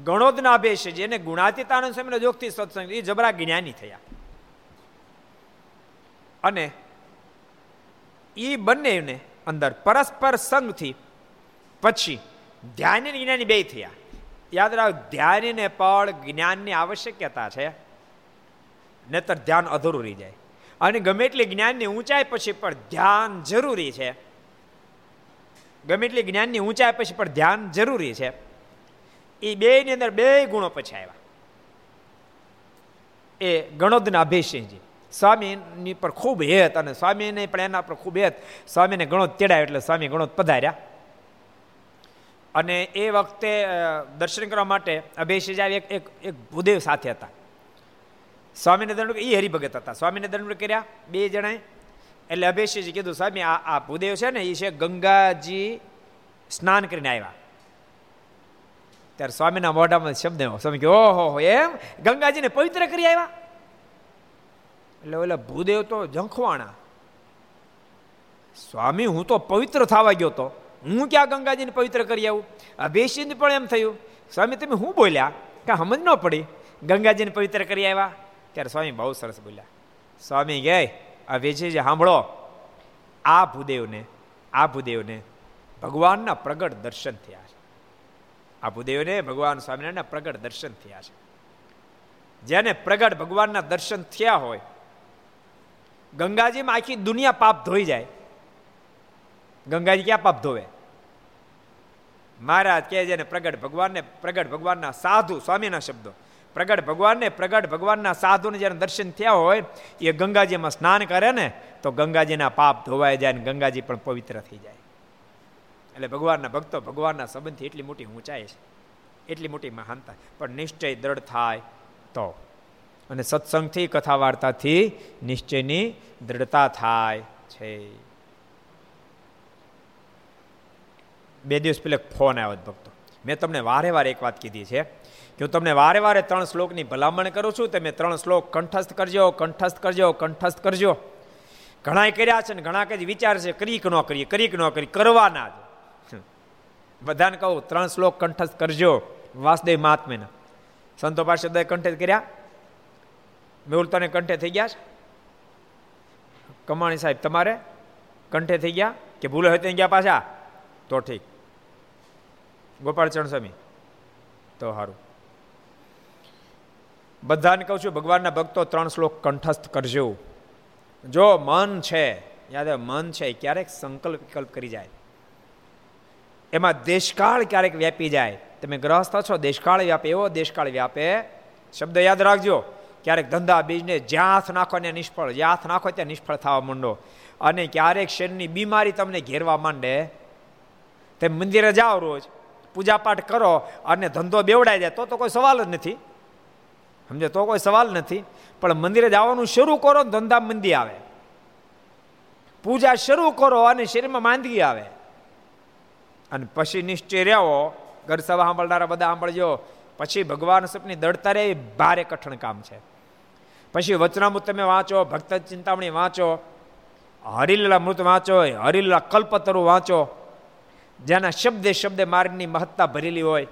ગણોદના અભેશી જેને ગુણાતીતાનંદ સ્વામીના જોગથી સત્સંગ એ જબરા જ્ઞાની થયા. અને એ બંનેને અંદર પરસ્પર સંગથી પછી ધ્યાન જ્ઞાની બે થયા. યાદ રાખ, ધ્યાન ને પણ જ્ઞાનની આવશ્યકતા છે. નહીતર ધ્યાન અધૂરું રહી જાય. અને ગમે એટલી જ્ઞાનની ઊંચાઈ પછી પણ ધ્યાન જરૂરી છે. ગમે એટલી જ્ઞાનની ઊંચાઈ પછી પણ ધ્યાન જરૂરી છે. એ બે ની અંદર બે ગુણો પછી આવ્યા. એ ગણોદના અભિષેકજી. સ્વામીની પર ખૂબ હેત અને સ્વામીને પણ એના પર ખૂબ હેત. સ્વામીને ઘણો તેડાયો એટલે સ્વામી ઘણો પધાર્યા. અને એ વખતે દર્શન કરવા માટે અભયસિંહ આવી એક એક ભૂદેવ સાથે હતા. સ્વામીને દંડ એ હરિભગત હતા. સ્વામીને દંડ કર્યા બે જણાએ. એટલે અભયસિંહજી કીધું, સ્વામી, આ આ ભૂદેવ છે ને એ છે ગંગાજી સ્નાન કરીને આવ્યા. ત્યારે સ્વામીના મોઢામાં શબ્દ સ્વામી કે ઓહો એમ? ગંગાજીને પવિત્ર કરી આવ્યા? એટલે ઓલા ભૂદેવ તો ઝંખવાણા. સ્વામી, હું તો પવિત્ર થવા ગયો તો. હું ક્યાં ગંગાજીને પવિત્ર કરી આવું? બેસીને પણ એમ થયું. સ્વામી, તમે શું બોલ્યા? કે સમજ ન પડી. ગંગાજીને પવિત્ર કરી આવ્યા. ત્યારે સ્વામી બહુ સરસ બોલ્યા. સ્વામી કહે આ વેચીજી સાંભળો. આ ભૂદેવને આ ભૂદેવને ભગવાનના પ્રગટ દર્શન થયા છે. આ ભૂદેવને ભગવાન સ્વામિનારાયણના પ્રગટ દર્શન થયા છે. જેને પ્રગટ ભગવાનના દર્શન થયા હોય ગંગાજીમાં આખી દુનિયા પાપ ધોઈ જાય. ગંગાજી ક્યાં પાપ ધોવે? મહારાજ કહે છે ને, પ્રગટ ભગવાનને, પ્રગટ ભગવાનના સાધુ, સ્વામીના શબ્દો. પ્રગટ ભગવાનને, પ્રગટ ભગવાનના સાધુને જ્યારે દર્શન થયા હોય, એ ગંગાજીમાં સ્નાન કરે ને, તો ગંગાજીના પાપ ધોવાઈ જાય ને ગંગાજી પણ પવિત્ર થઈ જાય. એટલે ભગવાનના ભક્તો, ભગવાનના સંબંધથી એટલી મોટી ઊંચાઈ છે. એટલી મોટી મહાનતા. પણ નિશ્ચય દ્રઢ થાય તો. અને સત્સંગથી કથા વાર્તાથી નિશ્ચયની દ્રઢતા થાય છે. બે દિવસ પહેલા ફોન આવ્યો ભક્તો. મેં તમને વારે વારે એક વાત કીધી છે કે હું તમને વારે વારે ત્રણ શ્લોકની ભલામણ કરું છું, તમે ત્રણ શ્લોક કંઠસ્થ કરજો કંઠસ્થ કરજો કંઠસ્થ કરજો. ઘણા કર્યા છે ને ઘણા કઈ વિચાર છે, કરી કે ન કરીએ કરી કે ન કરી, કરવાના જ. બધાને કહું, ત્રણ શ્લોક કંઠસ્થ કરજો. વાસદેવ મહાત્મેના સંતો પાસે કંઠસ્થ કર્યા મેહુલ તને કંઠે થઈ ગયા છે? કમાણી સાહેબ, તમારે કંઠે થઈ ગયા? કે ભૂલો હોય ત્યાં ગયા પાછા. તો ઠીક. ગોપાલ સ્વામી. તો સારું બધાને કહું છું, ભગવાનના ભક્તો ત્રણ શ્લોક કંઠસ્થ કરજો. જો મન છે, યાદ મન છે, ક્યારેક સંકલ્પ વિકલ્પ કરી જાય. એમાં દેશકાળ ક્યારેક વ્યાપી જાય. તમે ગ્રહસ્થ છો, દેશકાળ વ્યાપે, એવો દેશકાળ વ્યાપે. શબ્દ યાદ રાખજો. ક્યારેક ધંધા બિઝનેસ જ્યાં હાથ નાખો ત્યાં નિષ્ફળ જ્યાં હાથ નાખો ત્યાં નિષ્ફળ થવા માંડો. અને ક્યારેક શરીરની બીમારી તમને ઘેરવા માંડે તેમ મંદિરે જાઓ રોજ, પૂજાપાઠ કરો અને ધંધો બેવડાઈ જાય તો તો કોઈ સવાલ જ નથી. સમજે તો કોઈ સવાલ નથી. પણ મંદિરે જવાનું શરૂ કરો ધંધા મંદી આવે. પૂજા શરૂ કરો અને શરીરમાં માંદગી આવે. અને પછી નિશ્ચય રહ્યો, ઘર સભા સાંભળનારા બધા સાંભળજો. પછી ભગવાન સપની દળતા રહે, એ ભારે કઠણ કામ છે. પછી વચનામૃત તમે વાંચો, ભક્ત ચિંતામણી વાંચો, હરિલીલા મૃત વાંચો હરિલીલા કલ્પતરુ વાંચો, જેના શબ્દે શબ્દે માર્ગની મહત્તા ભરેલી હોય.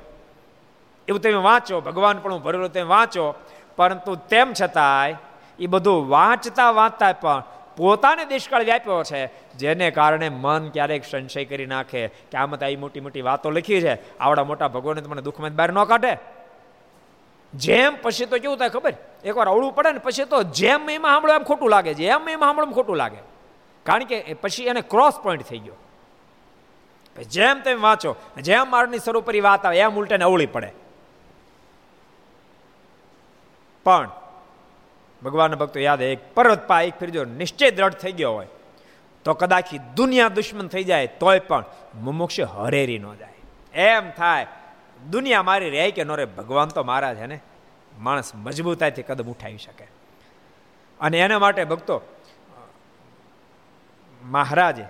એવું તમે વાંચો, ભગવાન પણ ભરેલું તમે વાંચો, પરંતુ તેમ છતાંય એ બધું વાંચતા વાંચતા પણ પોતાને દેશકાળ વ્યાપ્યો છે, જેને કારણે મન ક્યારેક સંશય કરી નાખે. કે આમાં તો આવી મોટી મોટી વાતો લખી છે. આવડા મોટા ભગવાને તમને દુઃખમાં બહાર ન કાઢે. જેમ પછી તો કેવું થાય ખબર? એકવાર અવળું પડે ને પછી તો જેમ એમાં સાંભળો એમ ખોટું લાગે છે. એમ એમાં સાંભળો ખોટું લાગે. કારણ કે પછી એને ક્રોસ પોઈન્ટ થઈ ગયો. જેમ તેમ વાંચો, જેમ મારની સરોપરી વાત આવે, એમ ઉલટાને અવળી પડે. પણ ભગવાનના ભક્તો યાદ એક પર્વત પા, એક ફેરજો નિશ્ચય દ્રઢ થઈ ગયો હોય, તો કદાચ દુનિયા દુશ્મન થઈ જાય, તોય પણ મુમુક્ષ હરેરી ન જાય. એમ થાય દુનિયા મારી રહે કે નો રે ભગવાન તો મારા છે ને? માણસ મજબૂતાઈથી કદમ ઉઠાવી શકે. અને એના માટે ભક્તો, મહારાજે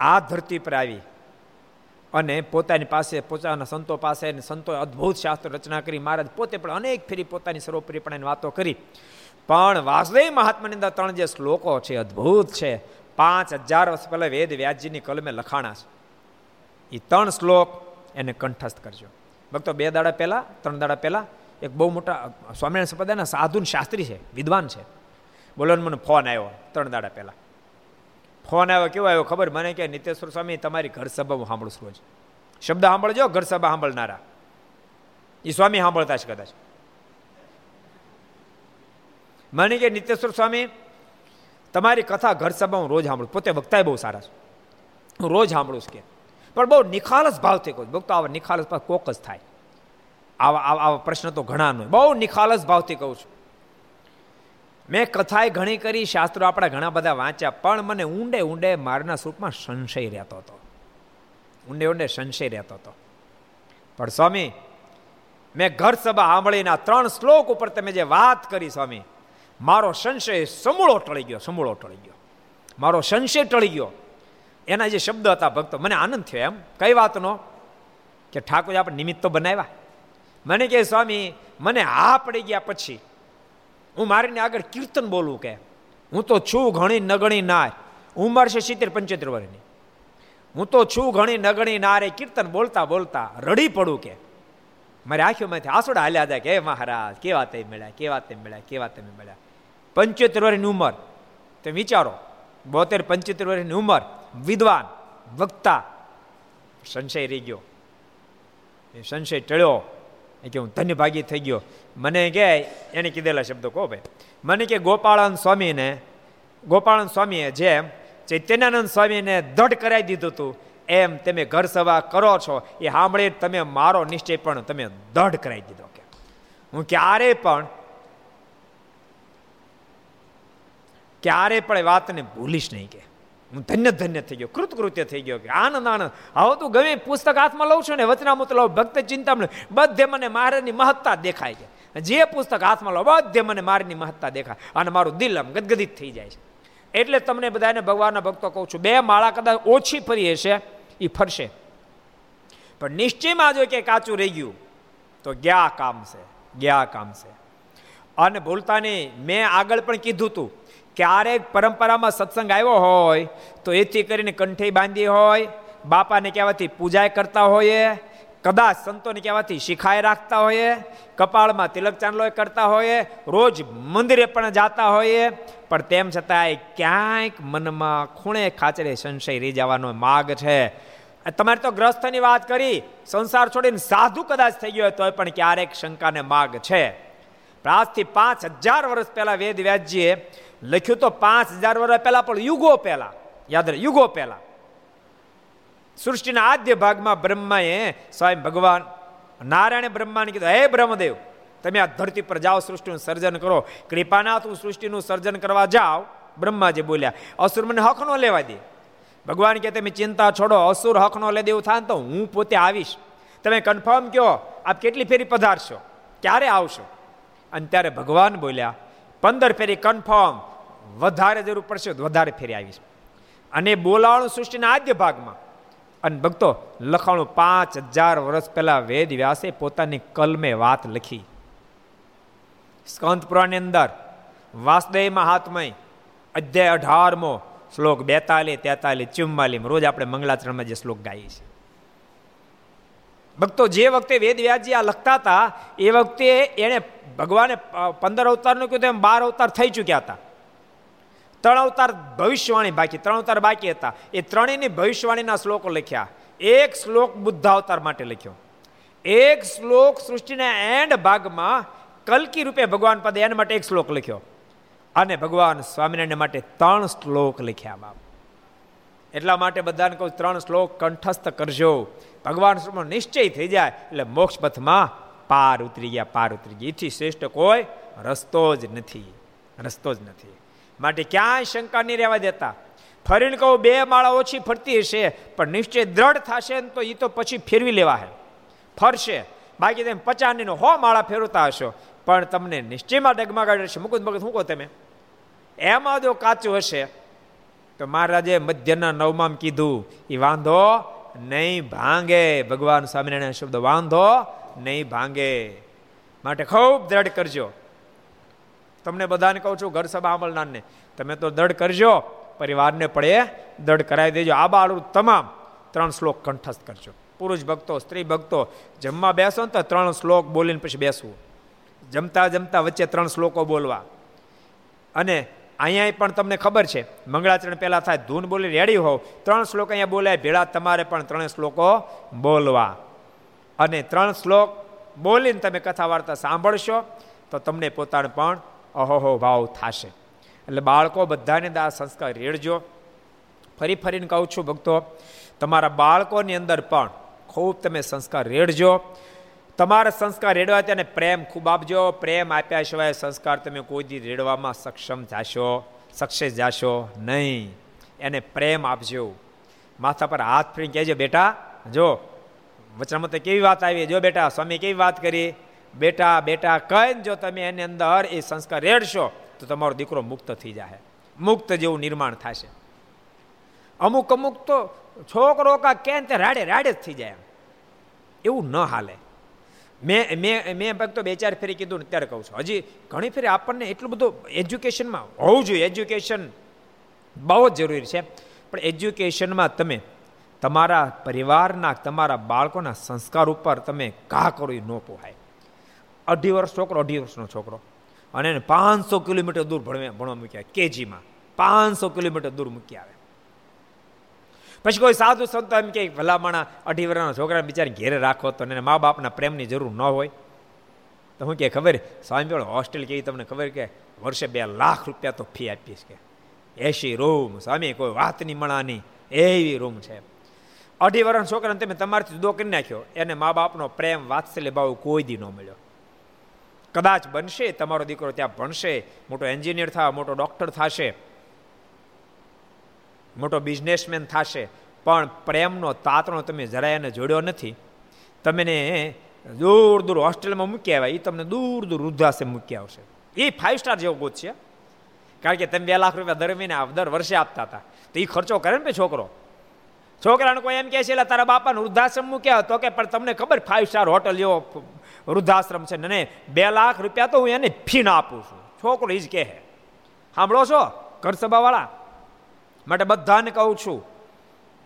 આ ધરતી પર આવી અને પોતાની પાસે, પોતાના સંતો પાસે સંતો અદ્ભુત શાસ્ત્ર રચના કરી, મહારાજ પોતે પણ અનેક ફેરી પોતાની સર્વોપરીપણાની વાતો કરી. પણ વાસુદેવ મહાત્માની અંદર ત્રણ જે શ્લોકો છે, અદ્ભુત છે. પાંચ હજાર વર્ષ પહેલાં વેદ વ્યાસજીની કલમે લખાણા છે. એ ત્રણ શ્લોક એને કંઠસ્થ કરજો. ભક્તો બે દાડા પહેલાં, ત્રણ દાડા પહેલાં, એક બહુ મોટા, સ્વામિનારાયણ સંપ્રદાયના સાધુન શાસ્ત્રી છે, વિદ્વાન છે. બોલો મને ફોન આવ્યો ત્રણ દાડા પહેલાં. ફોન આવ્યો, કેવો આવ્યો ખબર? મને કે નિતેશ્વર સ્વામી, તમારી ઘર સભા હું સાંભળું રોજ. શબ્દ સાંભળજો, ઘર સભા સાંભળનારા. એ સ્વામી સાંભળતા છે કદાચ. મને કે નિતેશ્વર સ્વામી, તમારી કથા ઘર સભા હું રોજ સાંભળું પોતે વક્તા બહુ સારા છે. હું રોજ સાંભળું છું કે પણ બહુ નિખાલસ ભાવથી કહું ભક્તો, આવા નિખાલસ પાસે કોક જ થાય. આવા આવા પ્રશ્ન તો ઘણા નહીં બહુ નિખાલસ ભાવથી કહું છું. મેં કથાએ ઘણી કરી, શાસ્ત્રો આપણા ઘણા બધા વાંચ્યા, પણ મને ઊંડે ઊંડે મારના સ્વરૂપમાં સંશય રહેતો હતો. ઊંડે ઊંડે સંશય રહેતો હતો. પણ સ્વામી, મેં ઘર સભા સાંભળીને ત્રણ શ્લોક ઉપર તમે જે વાત કરી સ્વામી, મારો સંશય સમૂળો ટળી ગયો, સમૂળો ટળી ગયો. મારો સંશય ટળી ગયો. એના જે શબ્દ હતા ભક્તો, મને આનંદ થયો એમ. કઈ વાતનો? કે ઠાકોર આપણે નિમિત્ત તો બનાવ્યા. મને કે સ્વામી, મને હા પડી ગયા પછી હું મારીને આગળ કીર્તન બોલું કે. હું તો છું ઘણી નગણી નાર. ઉંમર છે સિત્તેર પંચોતેર વર્ષની. હું તો છું ઘણી નગણી નારે કીર્તન બોલતા બોલતા રડી પડું કે. મારી આંખીઓમાંથી આસોડા હાલ્યા હતા કે, હે મહારાજ કેવા તે મળ્યા કેવા તે મળ્યા કેવા તમે મળ્યા. પંચોતેર વર્ષની ઉંમર. તમે વિચારો, બોતેર પંચોતેર વર્ષની ઉંમર. વિદ્વાન, વક્તા. સંશય રહી ગયો. એ સંશય ટળ્યો. એ કે હું ધન્યભાગી થઈ ગયો. મને કે, એને કીધેલા શબ્દો કહો ભાઈ. મને કે ગોપાળાનંદ સ્વામીને ગોપાળાનંદ સ્વામીએ જેમ ચૈતન્યાનંદ સ્વામીને દઢ કરાવી દીધું હતું એમ તમે ઘર સભા કરો છો. એ સાંભળી તમે મારો નિશ્ચય પણ તમે દઢ કરાવી દીધો કે. હું ક્યારે પણ ક્યારે પણ વાતને ભૂલીશ નહીં કે. હું ધન્ય ધન્ય થઈ ગયો, કૃતકૃત્ય થઈ ગયો કે આનંદ આનંદ. હવે તું ગમે પુસ્તક હાથમાં લઉં છું ને વચનામૃત લઉં, ભક્ત ચિંતામણ બધે મને મારાની મહત્તા દેખાય છે. જે પુસ્તક હાથમાં લો બધે મને મારની મહત્તા દેખાય. અને મારું દિલ આમ ગદગદિત થઈ જાય છે. એટલે તમને બધાને ભગવાનના ભક્તો કહું છું, બે માળા કદાચ ઓછી ફરી હશે એ ફરશે. પણ નિશ્ચયમાં જો કે કાચું રહી ગયું, તો ગયા કામ છે, ગયા કામ છે. અને ભૂલતા નહીં મેં આગળ પણ કીધું હતું ક્યારેક પરંપરામાં સત્સંગ આવ્યો હોય, તો એથી કરીને કંઠી બાંધી હોય, બાપાને કહેવાથી પૂજા કરતા હોઈએ, કદાચ સંતોને કહેવાથી શિખાય રાખતા હોઈએ, કપાળમાં તિલક ચાંદલો કરતા હોઈએ, રોજ મંદિરે પણ જાતા હોઈએ, પણ તેમ છતાંય ક્યાંક મનમાં ખૂણે ખાચરે સંશય રહી જવાનો માગ છે. તમારે તો ગ્રસ્તની વાત કરી, સંસાર છોડીને સાધુ કદાચ થઈ ગયો તોય પણ ક્યારેક શંકાને માગ છે. આજથી પાંચ હજાર વર્ષ પહેલા વેદ વ્યાસજીએ લખ્યું તો પાંચ હજાર વર્ષ પહેલા, પણ યુગો પહેલા. યાદ રહે, યુગો પહેલા. સૃષ્ટિના આદ્ય ભાગમાં બ્રહ્માએ સ્વયં ભગવાન, નારાયણે બ્રહ્માને કીધું, હે બ્રહ્મદેવ, તમે આ ધરતી પર જાઓ, સૃષ્ટિનું સર્જન કરો. કૃપાના તું સૃષ્ટિનું સર્જન કરવા જાઓ બ્રહ્માજી બોલ્યા, અસુર મને હક નો લેવા દે. ભગવાન કે તમે ચિંતા છોડો, અસુર હક નો લે દેવું થાય તો હું પોતે આવીશ. તમે કન્ફર્મ કહો આપ કેટલી ફેરી પધારશો? ક્યારે આવશો? અને ત્યારે ભગવાન બોલ્યા પંદર ફેરી કન્ફર્મ વધારે જરૂર પડશે વધારે ફેરી આવીશ. અને બોલાવાનું સૃષ્ટિના આદ્ય ભાગમાં, અને ભક્તો, લખાણું પાંચ હજાર વર્ષ પહેલા વેદ વ્યાસે પોતાની કલમે વાત લખી. સ્કંદ પુરાણની અંદર, વાસુદેવ મહાત્મય, અધ્યાય અઢારમો શ્લોક બેતાલીસ, તેતાલીસ ચુમ્માલીમ રોજ આપણે મંગળાચરણમાં જે શ્લોક ગાઈએ છીએ. ભક્તો જે વખતે વેદ વ્યાસજી આ લખતા હતા, એ વખતે એણે ભગવાને પંદર અવતારનું કીધું, એમ બાર અવતાર થઈ ચૂક્યા હતા. ત્રણ અવતાર ભવિષ્યવાણી બાકી, ત્રણ અવતાર બાકી હતા. એ ત્રણેયની ભવિષ્યવાણીના શ્લોકો લખ્યા. એક શ્લોક બુદ્ધ અવતાર માટે લખ્યો. એક શ્લોક સૃષ્ટિના એન્ડ ભાગમાં કલકી રૂપે ભગવાન પદે એના માટે એક શ્લોક લખ્યો. અને ભગવાન સ્વામિનારાયણ માટે ત્રણ શ્લોક લખ્યા બાપ. એટલા માટે બધાને કહું, ત્રણ શ્લોક કંઠસ્થ કરજો. ભગવાન સ્વરૂપનો નિશ્ચય થઈ જાય, એટલે મોક્ષ પથમાં પાર ઉતરી ગયા, પાર ઉતરી ગયા. એથી શ્રેષ્ઠ કોઈ રસ્તો જ નથી, રસ્તો જ નથી. માટે ક્યાંય શંકા નહીં રહેવા દેતા. ફરીને કહું, બે માળા ઓછી ફરતી હશે, પણ નિશ્ચય દ્રઢ થશે ને તો એ તો પછી ફેરવી લેવા હે ફરશે. બાકી તમે પચાનીનો હો માળા ફેરવતા હશો, પણ તમને નિશ્ચયમાં ડગમાગાડ હશે મુકુદ મગજ શું કહો તમે? એમાં જો કાચું હશે. તો મહારાજે મધ્યના નવમામ કીધું એ વાંધો નહીં ભાંગે. ભગવાન સ્વામિનારાયણ શબ્દ વાંધો, નહીં ભાંગે. માટે ખૂબ દ્રઢ કરજો. તમને બધાને કહું છું, ઘર સભા અમલનારને, તમે તો દ્રઢ કરજો, પરિવારને પડે દ્રઢ કરાવી દેજો. આ બાળું તમામ ત્રણ શ્લોક કંઠસ્થ કરજો. પુરુષ ભક્તો, સ્ત્રી ભક્તો, જમવા બેસો ને તો ત્રણ શ્લોક બોલીને પછી બેસવું. જમતા જમતા વચ્ચે ત્રણ શ્લોકો બોલવા. અને અહીંયા પણ તમને ખબર છે, મંગળાચરણ પહેલાં થાય, ધૂન બોલી રેડી હોવ. ત્રણ શ્લોક અહીંયા બોલાય, ભેળા તમારે પણ ત્રણ શ્લોકો બોલવા. અને ત્રણ શ્લોક બોલીને તમે કથા વાર્તા સાંભળશો, તો તમને પોતાને પણ અહોહો ભાવ થશે. એટલે બાળકો બધાને આ સંસ્કાર રેડજો. ફરી ફરીને કહું છું ભક્તો, તમારા બાળકોની અંદર પણ ખૂબ તમે સંસ્કાર રેડજો. તમારા સંસ્કાર રેડવા તેને પ્રેમ ખૂબ આપજો. પ્રેમ આપ્યા સિવાય સંસ્કાર તમે કોઈ દી રેડવામાં સક્ષમ જાશો સક્સેસ જાશો નહીં. એને પ્રેમ આપજો. માથા પર હાથ ફરી કહેજો, બેટા, જો વચનામાં તો કેવી વાત આવી? જો બેટા, સ્વામી કેવી વાત કરી? બેટા બેટા, કહીને જો તમે એની અંદર એ સંસ્કાર રેડશો, તો તમારો દીકરો મુક્ત થઈ જાય મુક્ત જેવું નિર્માણ થશે. અમુક અમુક તો છોકરો કા કેમ તે રાડે રાડે જ થઈ જાય એવું ન હાલે. મેં મેં મેં ભક્તો બે ચાર ફેરી કીધું ને ત્યારે કહું છું. હજી ઘણી ફેરી આપણને એટલું બધું એજ્યુકેશનમાં હોવું જોઈએ. એજ્યુકેશન બહુ જ જરૂરી છે. પણ એજ્યુકેશનમાં તમે તમારા પરિવારના, તમારા બાળકોના સંસ્કાર ઉપર તમે ઘા કરો એ ન પોહાય. અઢી વર્ષ છોકરો, અઢી વર્ષનો છોકરો. અને એને પાંચસો કિલોમીટર દૂર ભણવા ભણવા મૂક્યા, કેજીમાં. પાંચસો કિલોમીટર દૂર મૂકી આવે. પછી કોઈ સાધુ સંતો એમ કે, ભલામણા અઢી વર્ષના છોકરા બિચારા ઘેરે રાખો તો એને મા બાપના પ્રેમની જરૂર ન હોય. તો હું કે, ખબર? સ્વામી હોસ્ટેલ કેવી તમને ખબર કે વર્ષે બે લાખ રૂપિયા તો ફી આપીશ કે. એસી રૂમ, સ્વામી, કોઈ વાતની મણાની એવી રૂમ છે. અઢી વર્ષના છોકરાને તમે તમારાથી જુદો કરી નાખ્યો. એને મા બાપનો પ્રેમ વાત્સલ્ય ભાવ કોઈ દી ન મળ્યો. કદાચ બનશે, તમારો દીકરો ત્યાં ભણશે, મોટો એન્જિનિયર થાય મોટો ડોક્ટર થશે. મોટો બિઝનેસમેન થશે, પણ પ્રેમનો તાતણો તમે જરાય એને જોડ્યો નથી. તમને દૂર દૂર હોસ્ટેલમાં મૂકી આવ્યા એ તમને દૂર દૂર વૃદ્ધાશ્રમ મૂકી આવશે. એ ફાઇવ સ્ટાર જેવો ગોત છે. કારણ કે તમે બે લાખ રૂપિયા દર મહિને દર વર્ષે આપતા હતા. તો એ ખર્ચો કરે ને છોકરો? છોકરાને કોઈ એમ કહે છે તારા બાપાને વૃદ્ધાશ્રમ મૂક્યા તો કે, પણ તમને ખબર ફાઇવ સ્ટાર હોટલ જેવો વૃદ્ધાશ્રમ છે. ને બે લાખ રૂપિયા તો હું એને ફી ના આપું છું. છોકરો એ જ કહે સાંભળો છો? ઘર સભાવાળા? માટે બધાને કહું છું,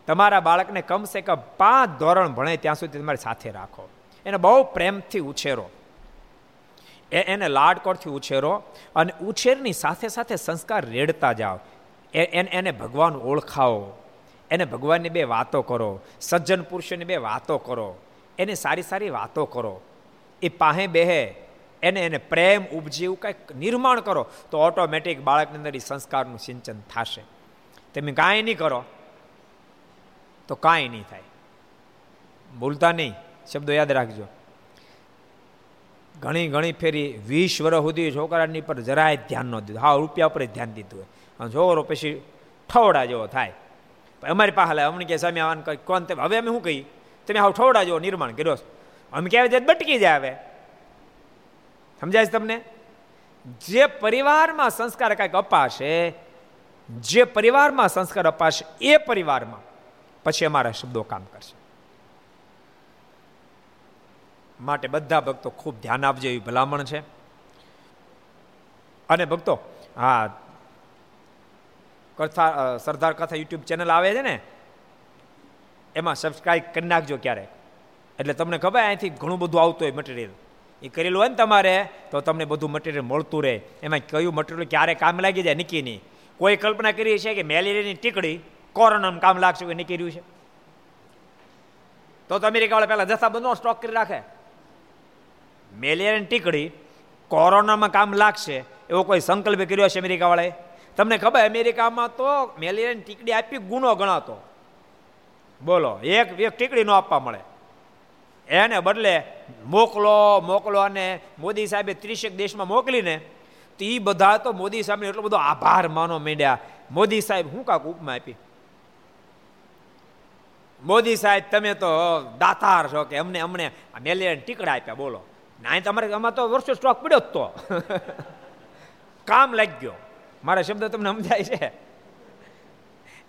તમારા બાળકને કમસે કમ પાંચ ધોરણ ભણે ત્યાં સુધી તમારી સાથે રાખો. એને બહુ પ્રેમથી ઉછેરો. એ એને લાડકોડથી ઉછેરો અને ઉછેરની સાથે સાથે સંસ્કાર રેડતા જાઓ. એને ભગવાન ઓળખાવો. એને ભગવાનની બે વાતો કરો. સજ્જન પુરુષોની બે વાતો કરો. એને સારી સારી વાતો કરો. એ પાહે બેહે એને એને પ્રેમ ઉપજે એવું કંઈક નિર્માણ કરો તો ઓટોમેટિક બાળકની અંદર એ સંસ્કારનું સિંચન થશે. તમે કાંઈ નહીં કરો. તો કાંઈ નહીં થાય. ભૂલતા નહીં. શબ્દો યાદ રાખજો. ઘણી ઘણી ફેરી વીસ વર્ષ સુધી છોકરાની પર જરાય ધ્યાન ન દીધું. હા, રૂપિયા ઉપર ધ્યાન દીધું હોય. અને છોકરો પછી ઠવડા જેવો થાય. અમારી પાસે અમને કે સામે આવવાનું કોણ હવે અમે શું કહી? તમે હાવ ઠવડા જેવો નિર્માણ કર્યો અમે કહેવાય જાય બટકી જાય હવે. સમજાય છે તમને? જે પરિવારમાં સંસ્કાર કાંઈક અપાશે જે પરિવારમાં સંસ્કાર અપાશે એ પરિવારમાં પછી અમારા શબ્દો કામ કરશે. માટે બધા ભક્તો ખૂબ ધ્યાન આપજો એવી ભલામણ છે. અને ભક્તો, હા, કથા સરદાર કથા યુટ્યુબ ચેનલ આવે છે ને, એમાં સબસ્ક્રાઈબ કરી નાખજો ક્યારેક એટલે તમને ખબર અહીંથી ઘણું બધું આવતું હોય મટીરિયલ એ કરેલું હોય ને તમારે, તો તમને બધું મટીરિયલ મળતું રહે. એમાં કયું મટીરિયલ ક્યારે કામ લાગી જાય, નક્કી નહીં. કોઈ કલ્પના કરી છે કે મેલેરિયાની ટીકડી કોરોનામાં કામ લાગશે કોઈ નીકળ્યું છે? તો અમેરિકાવાળા પહેલાં જથ્થાબંધનો સ્ટોક કરી રાખે. મેલેરિયાની ટીકડી કોરોનામાં કામ લાગશે એવો કોઈ સંકલ્પ કર્યો છે અમેરિકાવાળાએ? તમને ખબર અમેરિકામાં તો મેલેરિયાની ટીકડી આપી ગુનો ગણાતો. બોલો, એક એક ટીકડી ન આપવા મળે. એને બદલે મોકલો મોકલો અને મોદી સાહેબે ત્રીસેક દેશમાં મોકલીને એ બધા તો મોદી સાહેબને એટલો બધો આભાર માનો માંડ્યા. મોદી સાહેબ હું કાંક ઉપમા આપી? મોદી સાહેબ, તમે તો દાતાર છો કે અમને અમને મેલેરિયા ટીકડા આપ્યા, બોલો. ના તમારે આમાં તો વર્ષો સ્ટોક પડ્યો જ તો. કામ લાગી ગયો મારા શબ્દ તમને સમજાય છે?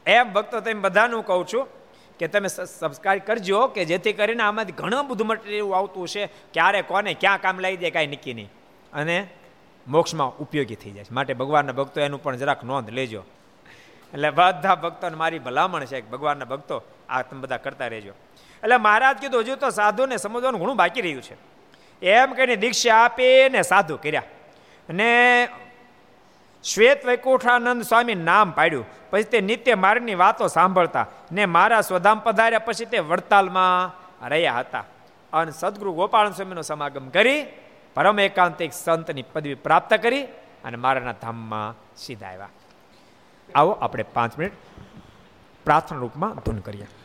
એમ ભક્તો તેમ બધાનું કહું છું કે તમે સબસ્ક્રાઇબ કરજો કે જેથી કરીને આમાંથી ઘણું બધું મટીરિયલ આવતું છે ક્યારે, કોને ક્યાં કામ લાવી દે કાંઈ નક્કી નહીં. અને મોક્ષમાં ઉપયોગી થઈ જાય માટે ભગવાનના ભક્તો એનું પણ જરાક નોંધ લેજો. એટલે બધા ભક્તોને મારી ભલામણ છે કે ભગવાનના ભક્તો આ તમે બધા કરતા રહેજો. એટલે મહારાજ કીધું, હજુ તો સાધુને સમજવાનું ઘણું બાકી રહ્યું છે. એમ કહીને દીક્ષા આપે ને સાધુ કર્યા. અને શ્વેત વૈકુંઠાનંદ સ્વામી નામ પાડ્યું. પછી તે નિત્ય માર્ગની વાતો સાંભળતા ને મારા સ્વધામ પધાર્યા. પછી તે વડતાલમાં રહ્યા હતા. અને સદગુરુ ગોપાલ સ્વામીનો સમાગમ કરી પરમ એકાંતિક સંતની પદવી પ્રાપ્ત કરી અને મારાના ધામમાં સીધા આવ્યા. આવો આપણે પાંચ મિનિટ પ્રાર્થના રૂપમાં ધૂન કરીએ.